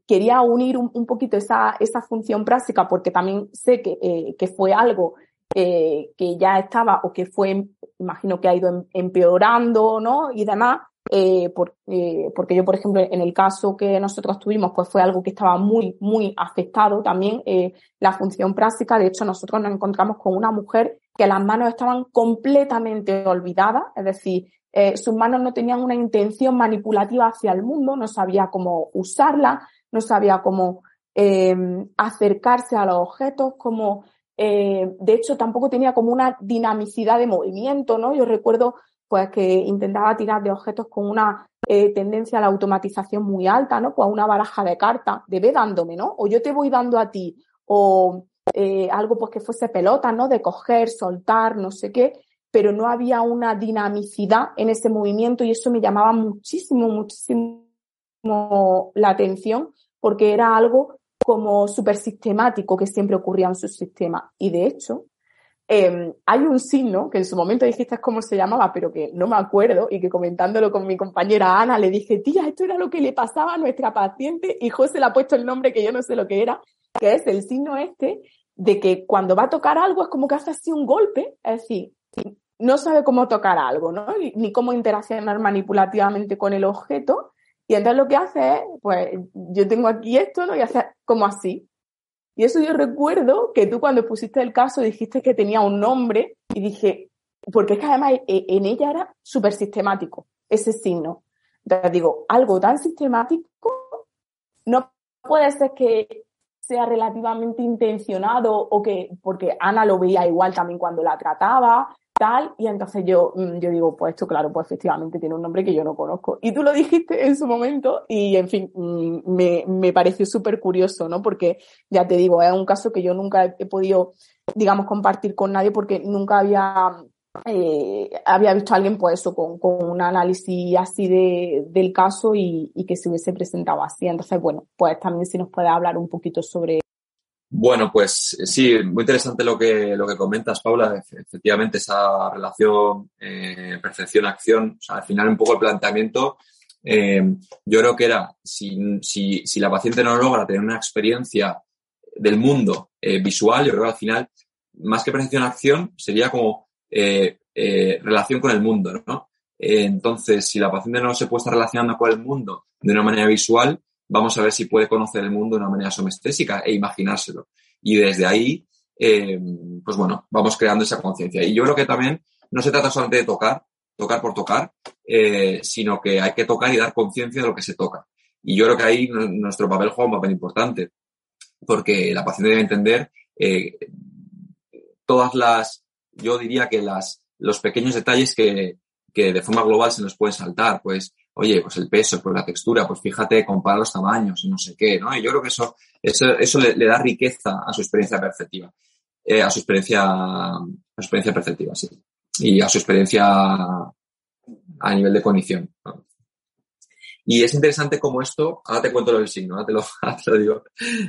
quería unir un, poquito esa, esa, función práctica porque también sé que, que fue algo que ya estaba o que fue, imagino que ha ido em, empeorando, ¿no? Y demás, eh, eh, porque yo, por ejemplo, en el caso que nosotros tuvimos, pues fue algo que estaba muy, muy afectado también eh, la función práctica. De hecho, nosotros nos encontramos con una mujer que las manos estaban completamente olvidadas, es decir, sus manos no tenían una intención manipulativa hacia el mundo, no sabía cómo usarla, no sabía cómo acercarse a los objetos, cómo, de hecho, tampoco tenía como una dinamicidad de movimiento, ¿no? Yo recuerdo pues que intentaba tirar de objetos con una eh, tendencia a la automatización muy alta, ¿no? Pues una baraja de cartas, de ve dándome, ¿no? O yo te voy dando a ti, o eh, algo pues que fuese pelota, ¿no? De coger, soltar, no sé qué, pero no había una dinamicidad en ese movimiento y eso me llamaba muchísimo, muchísimo la atención porque era algo como súper sistemático que siempre ocurría en su sistema. Y de hecho, Em, hay un signo que en su momento dijiste cómo se llamaba, pero que no me acuerdo y que comentándolo con mi compañera Ana le dije, tía, esto era lo que le pasaba a nuestra paciente y José le ha puesto el nombre que yo no sé lo que era, que es el signo este de que cuando va a tocar algo es como que hace así un golpe, es decir, no sabe cómo tocar algo, ¿no? Ni cómo interaccionar manipulativamente con el objeto. Y entonces lo que hace es, pues yo tengo aquí esto, ¿no? Y hace como así. Y eso yo recuerdo que tú cuando pusiste el caso dijiste que tenía un nombre y dije, porque es que además eh, en ella era súper sistemático ese signo. Entonces digo, algo tan sistemático no puede ser que sea relativamente intencionado o que, porque Ana lo veía igual también cuando la trataba, tal, y entonces yo, mm, yo digo, pues esto, claro, pues efectivamente tiene un nombre que yo no conozco. Y tú lo dijiste en su momento y, en fin, mm, me, me pareció súper curioso, ¿no? Porque, ya te digo, es un caso que yo nunca he podido, digamos, compartir con nadie porque nunca había, eh, había visto a alguien, pues eso, con, con un análisis así de, del caso y, y que se hubiese presentado así. Entonces, bueno, pues también si nos puede hablar un poquito sobre bueno, pues sí, muy interesante lo que, lo que comentas, Paula. Efectivamente, esa relación eh, percepción-acción, o sea, al final un poco el planteamiento, eh, yo creo que era, si, si, si, la paciente no logra tener una experiencia del mundo eh, visual, yo creo que al final, más que percepción-acción, sería como eh, eh, relación con el mundo, ¿no? entonces, si la paciente no se puede estar relacionando con el mundo de una manera visual, vamos a ver si puede conocer el mundo de una manera somestésica e imaginárselo. Y desde ahí, eh, pues bueno, vamos creando esa conciencia. Y yo creo que también no se trata solamente de tocar, tocar por tocar, eh, sino que hay que tocar y dar conciencia de lo que se toca. Y yo creo que ahí nuestro papel juega un papel importante, porque la paciente debe entender eh, todas las, yo diría que las, los pequeños detalles que, que de forma global se nos pueden saltar, pues oye, pues el peso, pues la textura, pues fíjate, compara los tamaños y no sé qué, ¿no? Y yo creo que eso, eso, eso le, da riqueza a su experiencia perceptiva, eh, a su experiencia, a su experiencia perceptiva, sí. Y a su experiencia a nivel de cognición. Y es interesante cómo esto, ahora te cuento lo del signo, ahora te lo, te lo digo,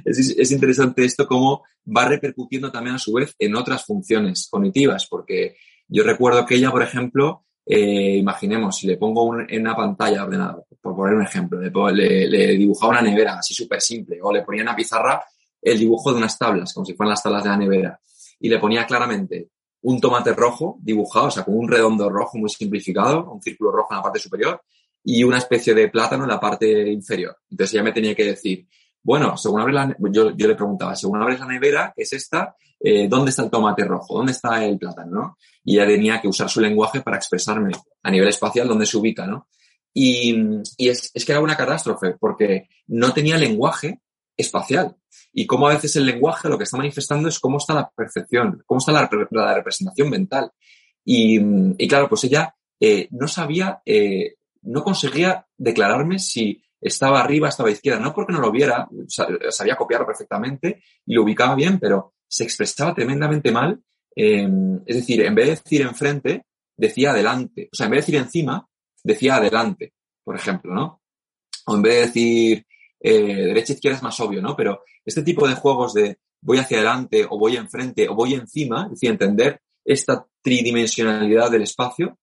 es, interesante esto cómo va repercutiendo también a su vez en otras funciones cognitivas, porque yo recuerdo que ella, por ejemplo, eh, imaginemos, si le pongo en una pantalla ordenada, por poner un ejemplo, le, dibujaba una nevera así súper simple, o le ponía en la pizarra el dibujo de unas tablas, como si fueran las tablas de la nevera, y le ponía claramente un tomate rojo dibujado, o sea, con un redondo rojo muy simplificado, un círculo rojo en la parte superior, y una especie de plátano en la parte inferior. Entonces ella me tenía que decir, bueno, según abres la, yo, yo le preguntaba, según abres la nevera, que es esta, eh, ¿dónde está el tomate rojo? ¿Dónde está el plátano? ¿no? Y ella tenía que usar su lenguaje para expresarme a nivel espacial dónde se ubica, ¿no? Y, y es, es, que era una catástrofe porque no tenía lenguaje espacial. Y cómo a veces el lenguaje lo que está manifestando es cómo está la percepción, cómo está la, la representación mental. Y, y, claro, pues ella eh, no sabía, eh, no conseguía declararme si estaba arriba, estaba izquierda, no porque no lo viera, sabía copiarlo perfectamente y lo ubicaba bien, pero se expresaba tremendamente mal. Eh, es decir, en vez de decir enfrente, decía adelante. O sea, en vez de decir encima, decía adelante, por ejemplo, ¿no? O en vez de decir eh, derecha izquierda es más obvio, ¿no? Pero este tipo de juegos de voy hacia adelante o voy enfrente o voy encima, es decir, entender esta tridimensionalidad del espacio,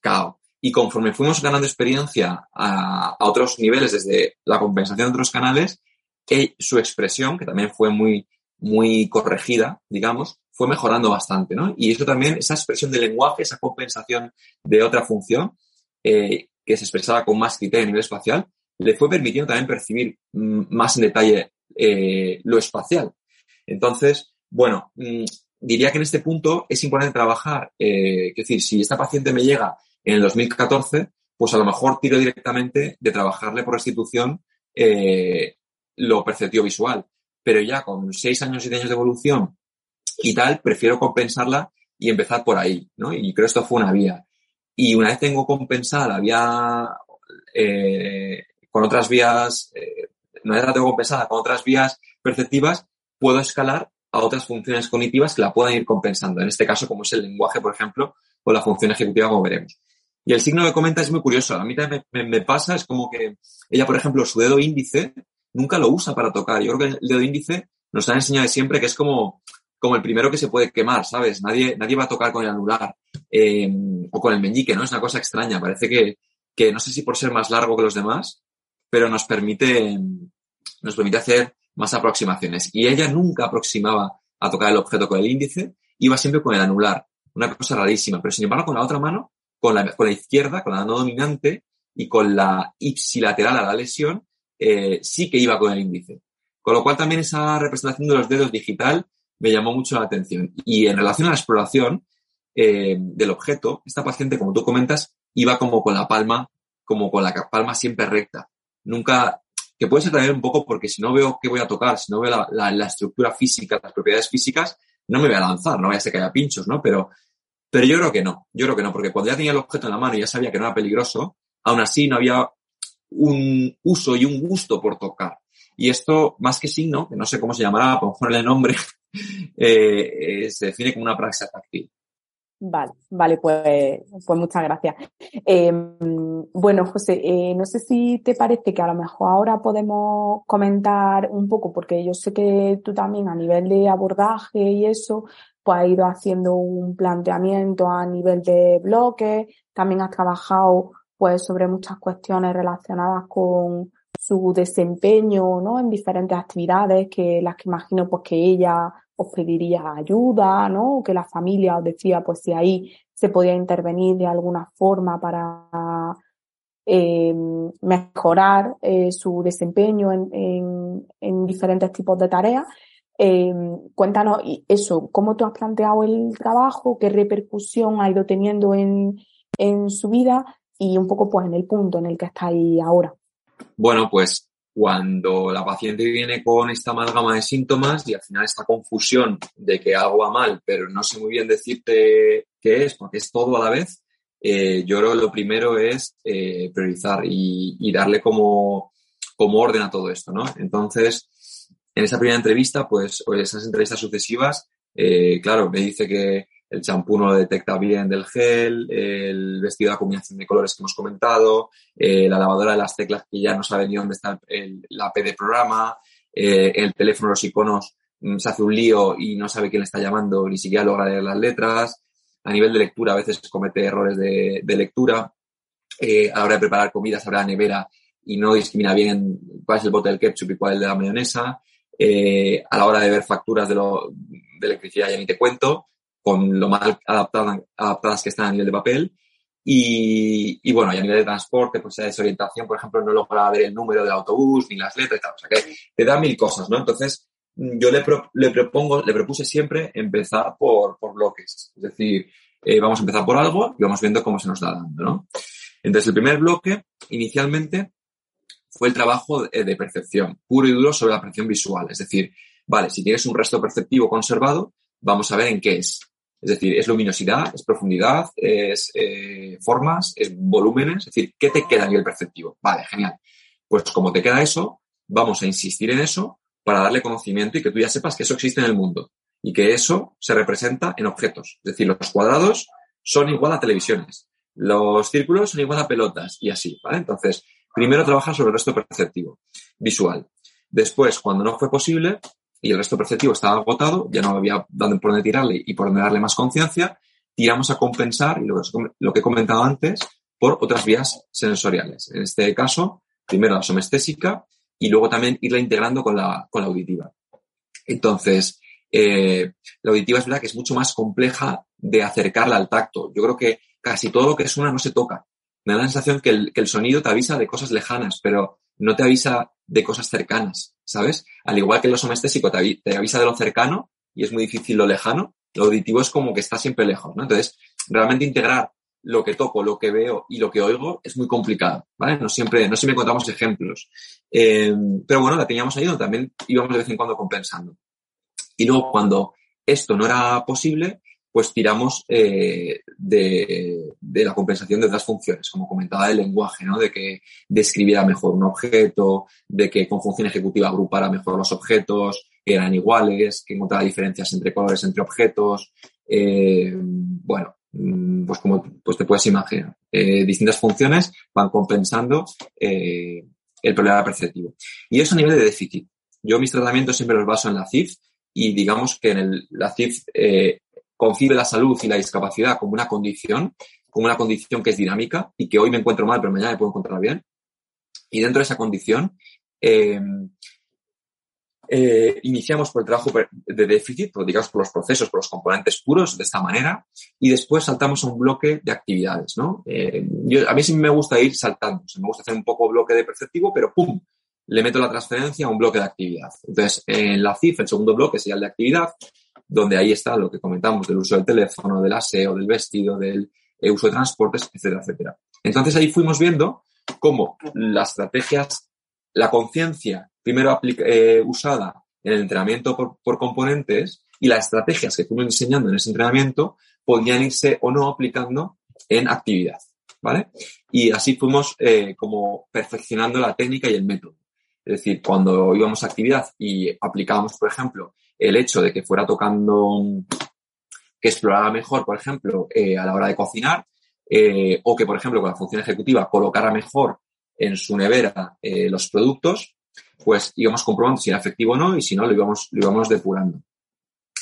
cao. Y conforme fuimos ganando experiencia a, otros niveles, desde la compensación de otros canales, que su expresión, que también fue muy, muy corregida, digamos, fue mejorando bastante, ¿no? Y eso también, esa expresión de lenguaje, esa compensación de otra función, eh, que se expresaba con más criterio a nivel espacial, le fue permitiendo también percibir mm, más en detalle eh, lo espacial. Entonces, bueno, mm, diría que en este punto es importante trabajar, eh, es decir, si esta paciente me llega en el 2014, pues a lo mejor tiro directamente de trabajarle por restitución eh, lo perceptivo visual. Pero ya con seis años, siete años de evolución y tal, prefiero compensarla y empezar por ahí, ¿no? Y creo que esto fue una vía. Y una vez tengo compensada la vía eh, con otras vías, eh, una vez la tengo compensada con otras vías perceptivas, puedo escalar a otras funciones cognitivas que la puedan ir compensando. En este caso, como es el lenguaje, por ejemplo, o la función ejecutiva, como veremos. Y el signo que comenta es muy curioso. A mí también me, pasa, es como que ella, por ejemplo, su dedo índice nunca lo usa para tocar. Yo creo que el dedo índice nos han enseñado siempre que es como, como el primero que se puede quemar, ¿sabes? Nadie, nadie va a tocar con el anular eh, o con el meñique, ¿no? Es una cosa extraña. Parece que, que no sé si por ser más largo que los demás, pero nos permite, nos permite hacer más aproximaciones. Y ella nunca aproximaba a tocar el objeto con el índice, iba siempre con el anular. Una cosa rarísima. Pero sin embargo, con la otra mano con la, con la izquierda, con la no dominante y con la ipsilateral a la lesión, eh, sí que iba con el índice. Con lo cual también esa representación de los dedos digital me llamó mucho la atención. Y en relación a la exploración eh, del objeto, esta paciente, como tú comentas, iba como con la palma, como con la palma siempre recta. Nunca, que puede ser también un poco porque si no veo qué voy a tocar, si no veo la, la, estructura física, las propiedades físicas, no me voy a lanzar, no voy a ser que haya pinchos, ¿no? Pero pero yo creo que no, yo creo que no, porque cuando ya tenía el objeto en la mano y ya sabía que no era peligroso, aún así no había un uso y un gusto por tocar. Y esto, más que signo, que no sé cómo se llamará, ponerle nombre, eh, eh, se define como una praxis táctil. Vale, vale, pues, pues muchas gracias. Em, bueno, José, eh, no sé si te parece que a lo mejor ahora podemos comentar un poco, porque yo sé que tú también a nivel de abordaje y eso, pues ha ido haciendo un planteamiento a nivel de bloques, también has trabajado pues sobre muchas cuestiones relacionadas con su desempeño, ¿no? En diferentes actividades que las que imagino pues que ella os pediría ayuda, ¿no? que la familia os decía pues si ahí se podía intervenir de alguna forma para eh, mejorar eh, su desempeño en, en, en, diferentes tipos de tareas. Eh, cuéntanos eso, cómo tú has planteado el trabajo, qué repercusión ha ido teniendo en, en su vida y un poco pues en el punto en el que está ahí ahora. Bueno, pues cuando la paciente viene con esta amalgama de síntomas y al final esta confusión de que algo va mal, pero no sé muy bien decirte qué es, porque es todo a la vez, eh, yo creo que lo primero es eh, priorizar y, darle como, orden a todo esto, ¿no? Entonces, en esa primera entrevista, pues, o esas entrevistas sucesivas, eh, claro, me dice que el champú no lo detecta bien del gel, el vestido de combinación de colores que hemos comentado, eh, la lavadora de las teclas que ya no sabe ni dónde está el, la P de programa, eh, el teléfono, los iconos, mm, se hace un lío y no sabe quién le está llamando, ni siquiera logra leer las letras. A nivel de lectura, a veces comete errores de, lectura. Eh, a la hora de preparar comidas, la nevera y no discrimina bien cuál es el bote del ketchup y cuál es el de la mayonesa. A la hora de ver facturas de, lo, de electricidad ya ni te cuento con lo mal adaptadas, que están a nivel de papel. Y, bueno, y a nivel de transporte, pues esa desorientación, por ejemplo, no logra ver el número del autobús ni las letras y tal. O sea que te da mil cosas, ¿no? Entonces, yo le, pro, le propongo, le propuse siempre empezar por, por bloques. Es decir, eh, vamos a empezar por algo y vamos viendo cómo se nos da dando, ¿no? Entonces, el primer bloque, inicialmente, fue el trabajo de percepción, puro y duro sobre la percepción visual. Es decir, vale, si tienes un resto perceptivo conservado, vamos a ver en qué es. Es decir, es luminosidad, es profundidad, es eh, formas, es volúmenes, es decir, ¿qué te queda a nivel perceptivo? Vale, genial. Pues como te queda eso, vamos a insistir en eso para darle conocimiento y que tú ya sepas que eso existe en el mundo y que eso se representa en objetos. Es decir, los cuadrados son igual a televisiones, los círculos son igual a pelotas y así, ¿vale? Entonces, primero trabajar sobre el resto perceptivo, visual. Después, cuando no fue posible, y el resto perceptivo estaba agotado, ya no había por dónde tirarle y por dónde darle más conciencia, tiramos a compensar, y lo, lo, que he comentado antes, por otras vías sensoriales. En este caso, primero la somestésica y luego también irla integrando con la, con la auditiva. Entonces, eh, la auditiva es verdad que es mucho más compleja de acercarla al tacto. Yo creo que casi todo lo que suena no se toca. Me da la sensación que el, que el sonido te avisa de cosas lejanas, pero no te avisa de cosas cercanas, ¿sabes? Al igual que lo somestésico te, te avisa de lo cercano y es muy difícil lo lejano, lo auditivo es como que está siempre lejos, ¿no? Entonces, realmente integrar lo que toco, lo que veo y lo que oigo es muy complicado, ¿vale? No siempre, no siempre encontramos ejemplos. Eh, pero bueno, la teníamos ahí donde también íbamos de vez en cuando compensando. Y luego cuando esto no era posible, pues tiramos eh, de, de, la compensación de otras funciones, como comentaba el lenguaje, ¿no? De que describiera mejor un objeto, de que con función ejecutiva agrupara mejor los objetos, eran iguales, que encontrara diferencias entre colores, entre objetos. Eh, bueno, mm, pues como pues te puedes imaginar, eh, distintas funciones van compensando eh, el problema perceptivo. Y eso a nivel de déficit. Yo mis tratamientos siempre los baso en la CIF y digamos que en el, la CIF eh, concibe la salud y la discapacidad como una condición, como una condición que es dinámica y que hoy me encuentro mal, pero mañana me puedo encontrar bien. Y dentro de esa condición, eh, eh, iniciamos por el trabajo de déficit, por, digamos, por los procesos, por los componentes puros, de esta manera, y después saltamos a un bloque de actividades, ¿no? Eh, yo, a mí sí me gusta ir saltando, o sea, me gusta hacer un poco bloque de perceptivo, pero ¡pum! Le meto la transferencia a un bloque de actividad. Entonces, en la CIF, el segundo bloque sería el de actividad, donde ahí está lo que comentamos del uso del teléfono, del aseo, del vestido, del eh, uso de transportes, etcétera, etcétera. Entonces ahí fuimos viendo cómo las estrategias, la conciencia primero eh, usada en el entrenamiento por, componentes y las estrategias que fuimos enseñando en ese entrenamiento podían irse o no aplicando en actividad, ¿vale? Y así fuimos eh, como perfeccionando la técnica y el método. Es decir, cuando íbamos a actividad y aplicábamos, por ejemplo, el hecho de que fuera tocando, que explorara mejor, por ejemplo, eh, a la hora de cocinar, eh, o que, por ejemplo, con la función ejecutiva colocara mejor en su nevera eh, los productos, pues íbamos comprobando si era efectivo o no y si no, lo íbamos, lo íbamos depurando.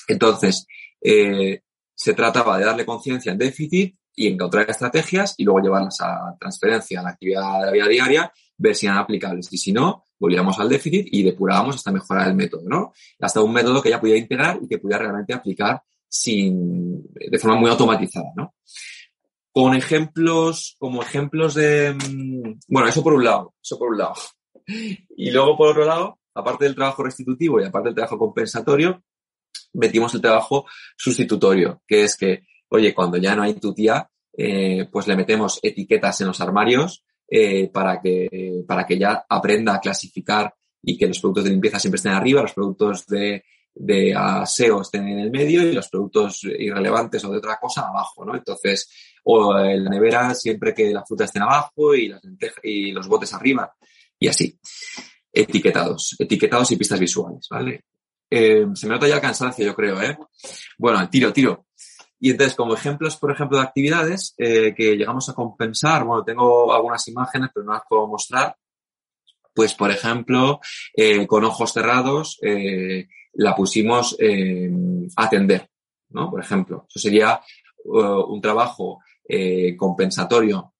Entonces, se trataba de darle conciencia en déficit y encontrar estrategias y luego llevarlas a transferencia a la actividad de la vida diaria, ver si eran aplicables y si no, volvíamos al déficit y depurábamos hasta mejorar el método, ¿no? Hasta un método que ya pudiera integrar y que pudiera realmente aplicar sin, de forma muy automatizada, ¿no? Con ejemplos, como ejemplos de, mm, bueno, eso por un lado, eso por un lado. Y luego por otro lado, aparte del trabajo restitutivo y aparte del trabajo compensatorio, metimos el trabajo sustitutorio, que es que, oye, cuando ya no hay tu tía, eh, pues le metemos etiquetas en los armarios eh, para, que, para que ya aprenda a clasificar y que los productos de limpieza siempre estén arriba, los productos de, de aseo estén en el medio y los productos irrelevantes o de otra cosa abajo, ¿no? Entonces, o en la nevera siempre que la fruta estén abajo y, las y los botes arriba y así. Etiquetados, etiquetados y pistas visuales, ¿vale? Eh, se me nota ya cansancio, yo creo, ¿eh? Bueno, tiro, tiro. Y entonces, como ejemplos, por ejemplo, de actividades eh, que llegamos a compensar, bueno, tengo algunas imágenes, pero no las puedo mostrar. Pues, por ejemplo, eh, con ojos cerrados, eh, la pusimos atender, ¿no? Por ejemplo, eso sería uh, un trabajo eh, compensatorio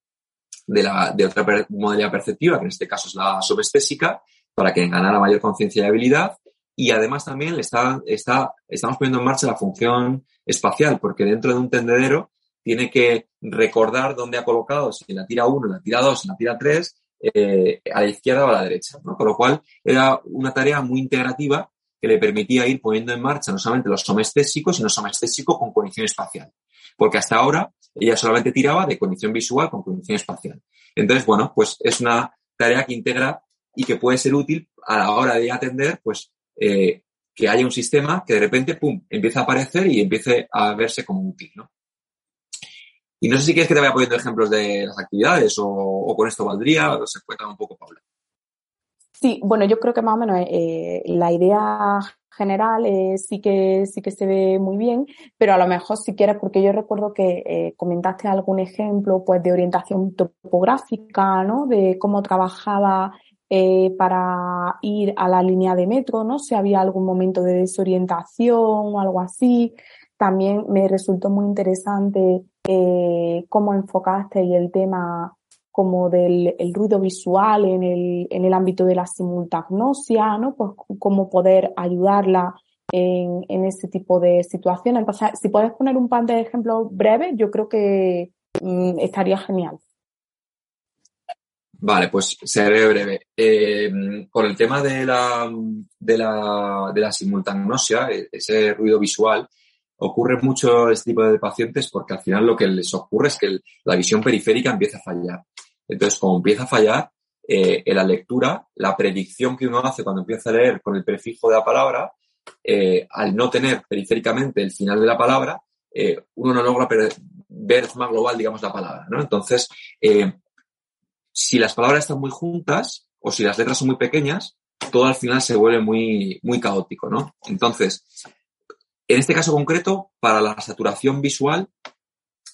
de, la, de otra modalidad perceptiva, que en este caso es la subestésica, para que ganara mayor conciencia y habilidad. Y además también está, está, estamos poniendo en marcha la función espacial, porque dentro de un tendedero tiene que recordar dónde ha colocado, si la tira 1, la tira 2, la tira 3, eh, a la izquierda o a la derecha. ¿no? Con lo cual era una tarea muy integrativa que le permitía ir poniendo en marcha no solamente los somestésicos, sino somestésico con condición espacial. Porque hasta ahora ella solamente tiraba de condición visual con condición espacial. Entonces, bueno, pues es una tarea que integra y que puede ser útil a la hora de atender, pues, eh, que haya un sistema que de repente, pum, empieza a aparecer y empiece a verse como útil, ¿no? Y no sé si quieres que te vaya poniendo ejemplos de las actividades o, o con esto valdría, o se cuenta un poco, Paula. Sí, bueno, yo creo que más o menos eh, la idea general eh, sí que sí que se ve muy bien, pero a lo mejor si quieres, porque yo recuerdo que eh, comentaste algún ejemplo pues de orientación topográfica, ¿no? De cómo trabajaba eh, para ir a la línea de metro, ¿no? Si había algún momento de desorientación o algo así. También me resultó muy interesante eh, cómo enfocaste y el tema como del el ruido visual en el, en el ámbito de la simultagnosia, ¿no? Pues cómo poder ayudarla en, en ese tipo de situaciones. Entonces, si puedes poner un par de ejemplos breves, yo creo que mm, estaría genial. Vale, pues seré breve. Eh, con el tema de la, de la, de la simultagnosia, e, ese ruido visual, ocurre mucho este tipo de pacientes porque al final lo que les ocurre es que la visión periférica empieza a fallar. Entonces, como empieza a fallar, eh, en la lectura, la predicción que uno hace cuando empieza a leer con el prefijo de la palabra, eh, al no tener periféricamente el final de la palabra, eh, uno no logra ver más global, digamos, la palabra, ¿no? Entonces, si las palabras están muy juntas o si las letras son muy pequeñas, todo al final se vuelve muy, muy caótico, ¿no? Entonces, en este caso concreto, para la saturación visual,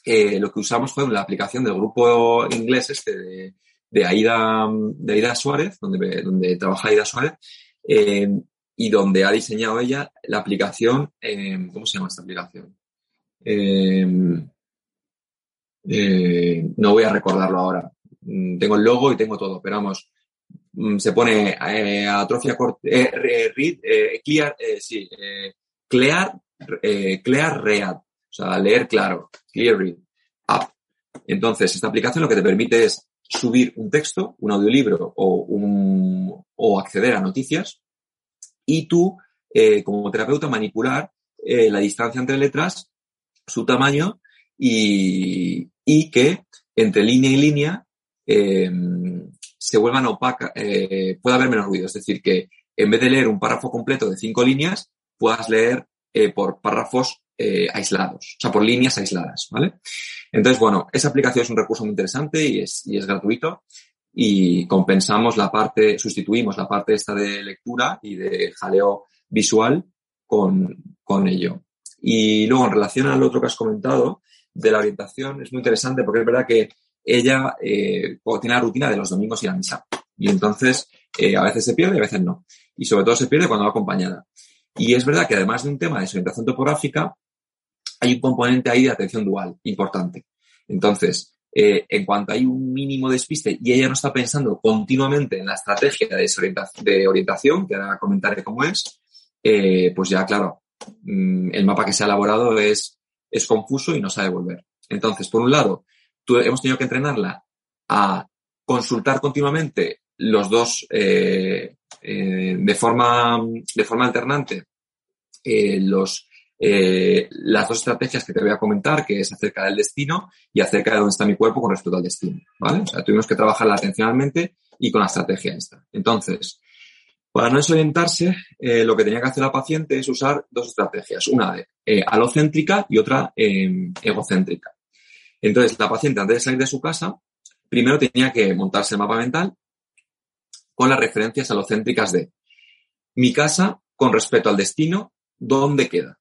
eh, lo que usamos fue la aplicación del grupo inglés este de, Aida, de Aida Suárez, donde, donde trabaja Aida Suárez, eh, y donde ha diseñado ella la aplicación, eh, ¿cómo se llama esta aplicación? no voy a recordarlo ahora. Mm, tengo el logo y tengo todo, pero vamos, mm, se pone atrofia read, clear, sí, clear, clear read, o sea, leer claro. Clear App. Entonces, esta aplicación lo que te permite es subir un texto, un audiolibro o, un, o acceder a noticias y tú, eh, como terapeuta, manipular eh, la distancia entre letras, su tamaño y, y que entre línea y línea eh, se vuelvan opacas, pueda haber menos ruido. Es decir, que en vez de leer un párrafo completo de cinco líneas, puedas leer por párrafos eh, aislados, o sea, por líneas aisladas, ¿vale? Entonces, bueno, esa aplicación es un recurso muy interesante y es, y es gratuito y compensamos la parte, sustituimos la parte esta de lectura y de jaleo visual con, con ello. Y luego, en relación al otro que has comentado, de la orientación, es muy interesante porque es verdad que ella eh, tiene la rutina de los domingos y la misa. Y entonces, eh, a veces se pierde y a veces no. Y sobre todo se pierde cuando va acompañada. Y es verdad que además de un tema de orientación topográfica, hay un componente ahí de atención dual importante. Entonces, eh, en cuanto hay un mínimo despiste y ella no está pensando continuamente en la estrategia de, orientación, que ahora comentaré cómo es, pues ya, claro, mm, el mapa que se ha elaborado es, es confuso y no sabe volver. Entonces, por un lado, hemos tenido que entrenarla a consultar continuamente los dos eh, de, forma, de forma alternante los, eh, las dos estrategias que te voy a comentar, que es acerca del destino y acerca de dónde está mi cuerpo con respecto al destino, ¿vale? O sea, tuvimos que trabajarla atencionalmente y con la estrategia esta. Entonces, para no desorientarse, eh, lo que tenía que hacer la paciente es usar dos estrategias, una de eh, alocéntrica y otra egocéntrica. Entonces, la paciente antes de salir de su casa, primero tenía que montarse el mapa mental con las referencias alocéntricas de mi casa con respecto al destino, ¿dónde queda?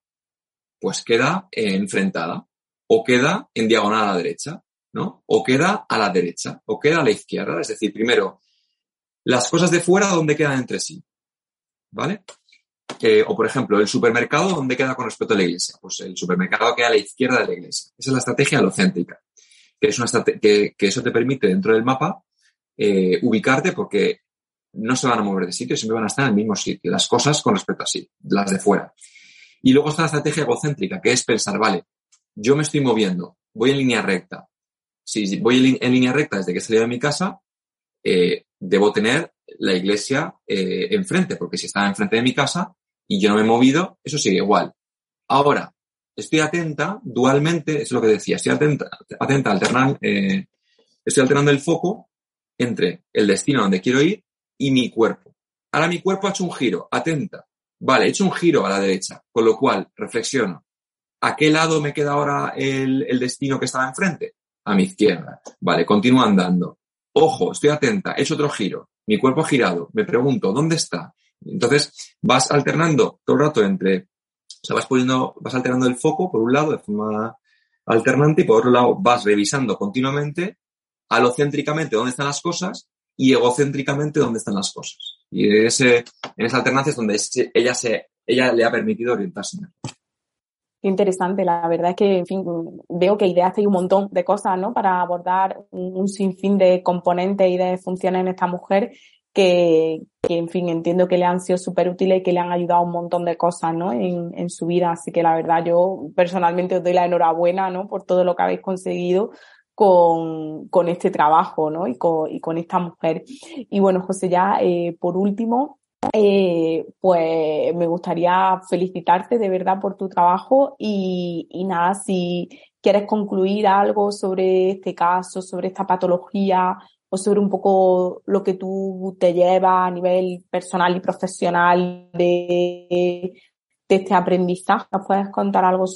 pues queda enfrentada o queda en diagonal a la derecha, ¿no? O queda a la derecha o queda a la izquierda. Es decir, primero, las cosas de fuera donde quedan entre sí, ¿vale? O por ejemplo, el supermercado donde queda con respecto a la iglesia. Pues el supermercado queda a la izquierda de la iglesia. Esa es la estrategia alocéntrica, que, es una que, que eso te permite dentro del mapa eh, ubicarte porque no se van a mover de sitio, siempre van a estar en el mismo sitio, las cosas con respecto a sí, las de fuera. Y luego está la estrategia egocéntrica, que es pensar, vale, yo me estoy moviendo, voy en línea recta. Si voy en, línea recta desde que he salido de mi casa, eh, debo tener la iglesia eh, enfrente, porque si está enfrente de mi casa y yo no me he movido, eso sigue igual. Ahora, estoy atenta dualmente, es lo que decía, estoy atenta, atenta alternar, eh, estoy alternando el foco entre el destino donde quiero ir y mi cuerpo. Ahora mi cuerpo ha hecho un giro, atenta. Vale, he hecho un giro a la derecha, con lo cual reflexiono. ¿A qué lado me queda ahora el, el destino que estaba enfrente? A mi izquierda. Vale, continúo andando. Ojo, estoy atenta, he hecho otro giro. Mi cuerpo ha girado. Me pregunto, ¿dónde está? Entonces, vas alternando todo el rato entre, o sea, vas poniendo, vas alternando el foco por un lado de forma alternante y por otro lado vas revisando continuamente alocéntricamente dónde están las cosas y egocéntricamente dónde están las cosas. Y ese, en esa alternancia es donde ella, se, ella le ha permitido orientarse. Qué interesante, la verdad es que, en fin, veo que ideaste un montón de cosas, ¿no? Para abordar un, sinfín de componentes y de funciones en esta mujer que, que en fin, entiendo que le han sido súper útiles y que le han ayudado un montón de cosas, ¿no? En, en su vida. Así que la verdad, yo personalmente os doy la enhorabuena, ¿no? Por todo lo que habéis conseguido con, con este trabajo, ¿no? Y con, y con esta mujer. Y bueno, José, ya eh, por último, eh, pues me gustaría felicitarte de verdad por tu trabajo y, nada, si quieres concluir algo sobre este caso, sobre esta patología o sobre un poco lo que tú te llevas a nivel personal y profesional de, este aprendizaje, ¿nos puedes contar algo?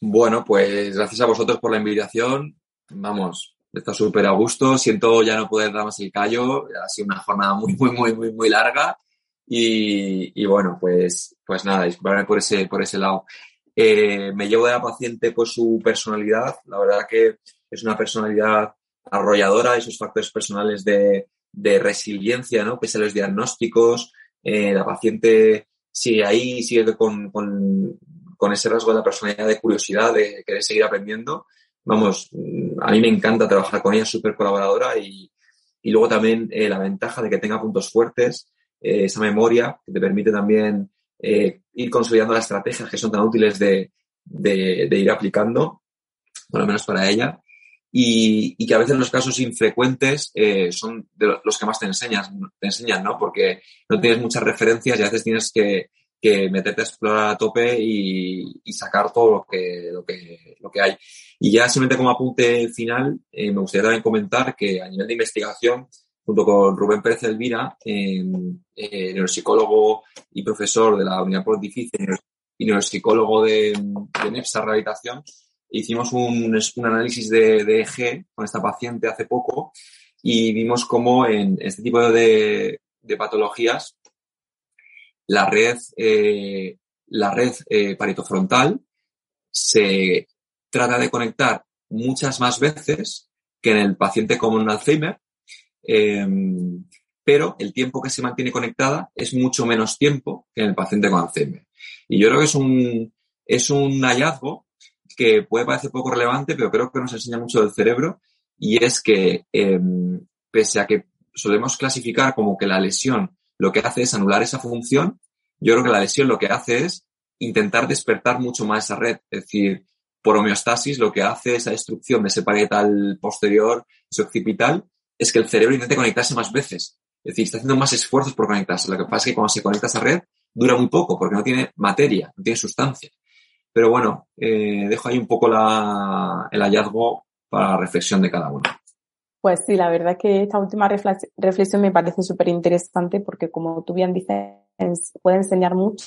Bueno, pues gracias a vosotros por la invitación. Vamos, está súper a gusto. Siento ya no poder dar más el callo. Ha sido una jornada muy, muy, muy, muy, muy larga y, bueno, pues, pues nada, disculparme por ese, por ese lado. Eh, me llevo de la paciente por su personalidad. La verdad que es una personalidad arrolladora y sus factores personales de, de resiliencia, ¿no? Pese a los diagnósticos, eh, la paciente sigue ahí, sigue con, con, con, ese rasgo de la personalidad de curiosidad, de querer seguir aprendiendo. Vamos, a mí me encanta trabajar con ella, súper colaboradora y, y luego también eh, la ventaja de que tenga puntos fuertes eh, esa memoria que te permite también eh, ir consolidando las estrategias que son tan útiles de, de, ir aplicando, por lo menos para ella, y, y que a veces los casos infrecuentes eh, son de los que más te, enseñas, te enseñan, ¿no? Porque no tienes muchas referencias y a veces tienes que, que meterte a explorar a tope y, y, sacar todo lo que, lo, que, lo que hay. Y ya simplemente como apunte final, me gustaría también comentar que a nivel de investigación junto con Rubén Pérez Elvira, eh, neuropsicólogo y profesor de la Unidad Pontificia y neuropsicólogo de, de NEPSA Rehabilitación, hicimos un, análisis de, de, EG con esta paciente hace poco y vimos cómo en este tipo de, patologías la red, eh, la red eh, paritofrontal se trata de conectar muchas más veces que en el paciente con Alzheimer Em, pero el tiempo que se mantiene conectada es mucho menos tiempo que en el paciente con Alzheimer. Y yo creo que es un, es un hallazgo que puede parecer poco relevante, pero creo que nos enseña mucho del cerebro y es que em, pese a que solemos clasificar como que la lesión lo que hace es anular esa función, yo creo que la lesión lo que hace es intentar despertar mucho más esa red. Es decir, por homeostasis lo que hace esa destrucción de ese parietal posterior, ese occipital, es que el cerebro intente conectarse más veces. Es decir, está haciendo más esfuerzos por conectarse. Lo que pasa es que cuando se conecta esa red dura muy poco porque no tiene materia, no tiene sustancia. Pero bueno, eh, dejo ahí un poco la, el hallazgo para la reflexión de cada uno. Pues sí, la verdad es que esta última reflexión me parece súper interesante porque como tú bien dices, puede enseñar mucho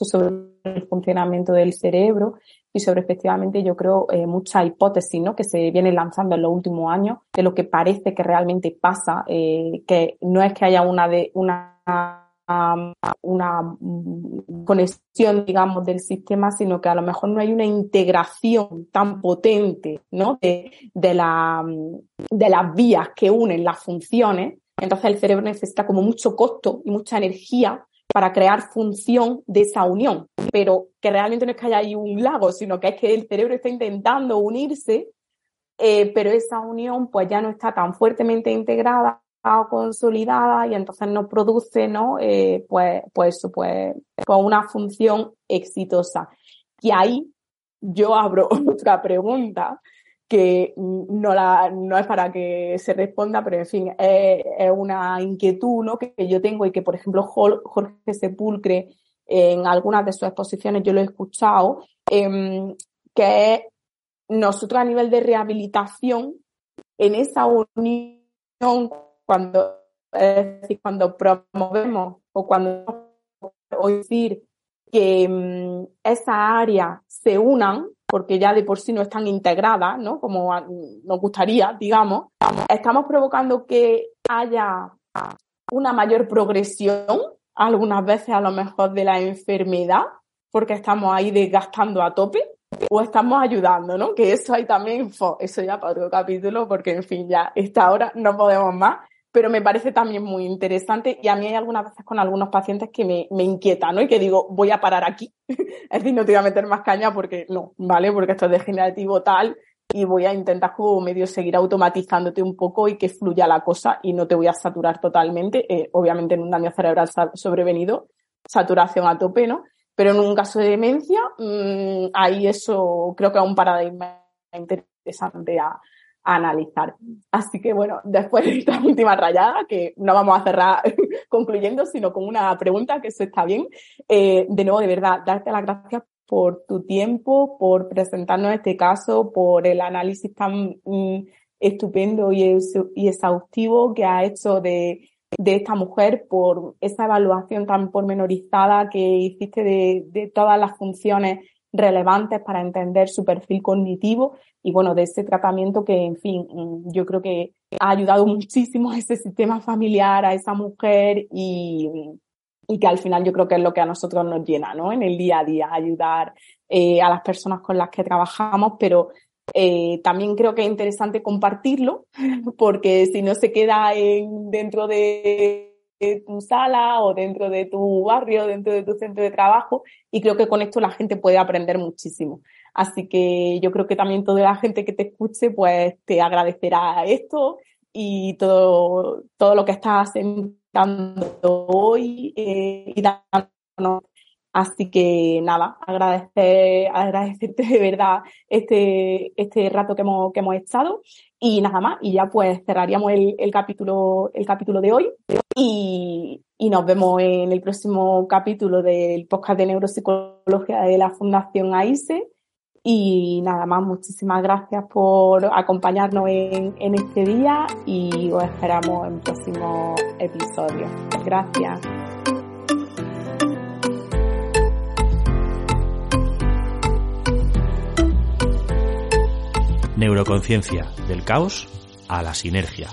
sobre el funcionamiento del cerebro y sobre efectivamente yo creo eh, mucha hipótesis ¿no? que se viene lanzando en los últimos años de lo que parece que realmente pasa, eh, que no es que haya una de una una conexión, digamos, del sistema, sino que a lo mejor no hay una integración tan potente, ¿no? De, la, de las vías que unen las funciones. Entonces el cerebro necesita como mucho costo y mucha energía para crear función de esa unión, pero que realmente no es que haya ahí un lago, sino que es que el cerebro está intentando unirse, eh, pero esa unión pues ya no está tan fuertemente integrada consolidada y entonces no produce, ¿no? Eh, pues, pues, pues, pues una función exitosa. Y ahí yo abro otra pregunta, que no, la, no es para que se responda, pero en fin, es, una inquietud ¿no? que, yo tengo y que, por ejemplo, Jorge Sepulcre en algunas de sus exposiciones yo lo he escuchado, eh, que nosotros a nivel de rehabilitación, en esa unión, cuando, es decir, cuando promovemos o cuando o decir que um, esa área se unan, porque ya de por sí no están integradas, ¿no? Como nos gustaría, digamos, estamos provocando que haya una mayor progresión, algunas veces a lo mejor de la enfermedad, porque estamos ahí desgastando a tope, o estamos ayudando, ¿no? Que eso hay también, eso ya para otro capítulo, porque en fin, ya esta hora no podemos más. Pero me parece también muy interesante y a mí hay algunas veces con algunos pacientes que me, me inquietan, ¿no? Y que digo, voy a parar aquí. es decir, no te voy a meter más caña porque no, ¿vale? Porque esto es degenerativo tal y voy a intentar como medio seguir automatizándote un poco y que fluya la cosa y no te voy a saturar totalmente. Eh, obviamente en un daño cerebral sobrevenido, saturación a tope, ¿no? Pero en un caso de demencia, mmm, ahí eso creo que es un paradigma interesante a, analizar. Así que bueno, después de esta última rayada, que no vamos a cerrar concluyendo, sino con una pregunta, que eso está bien, eh, de nuevo, de verdad, darte las gracias por tu tiempo, por presentarnos este caso, por el análisis tan mm, estupendo y, exhaustivo que ha hecho de, esta mujer, por esa evaluación tan pormenorizada que hiciste de todas las funciones relevantes para entender su perfil cognitivo y bueno, de ese tratamiento que, en fin, mm, yo creo que ha ayudado muchísimo a ese sistema familiar, a esa mujer y, y que al final yo creo que es lo que a nosotros nos llena, ¿no? En el día a día, ayudar eh, a las personas con las que trabajamos, pero eh, también creo que es interesante compartirlo, porque si no se queda en, dentro de tu sala o dentro de tu barrio, dentro de tu centro de trabajo y creo que con esto la gente puede aprender muchísimo. Así que yo creo que también toda la gente que te escuche pues te agradecerá esto y todo, todo lo que estás dando hoy eh, y dándonos Así que nada, agradecer, agradecerte de verdad este, este rato que hemos, que hemos estado y nada más. Y ya pues cerraríamos el, el capítulo, el capítulo de hoy y, y nos vemos en el próximo capítulo del podcast de neuropsicología de la Fundación AISE. Y nada más, muchísimas gracias por acompañarnos en, en este día y os esperamos en próximo episodio. Gracias. Neuroconciencia, del caos a la sinergia.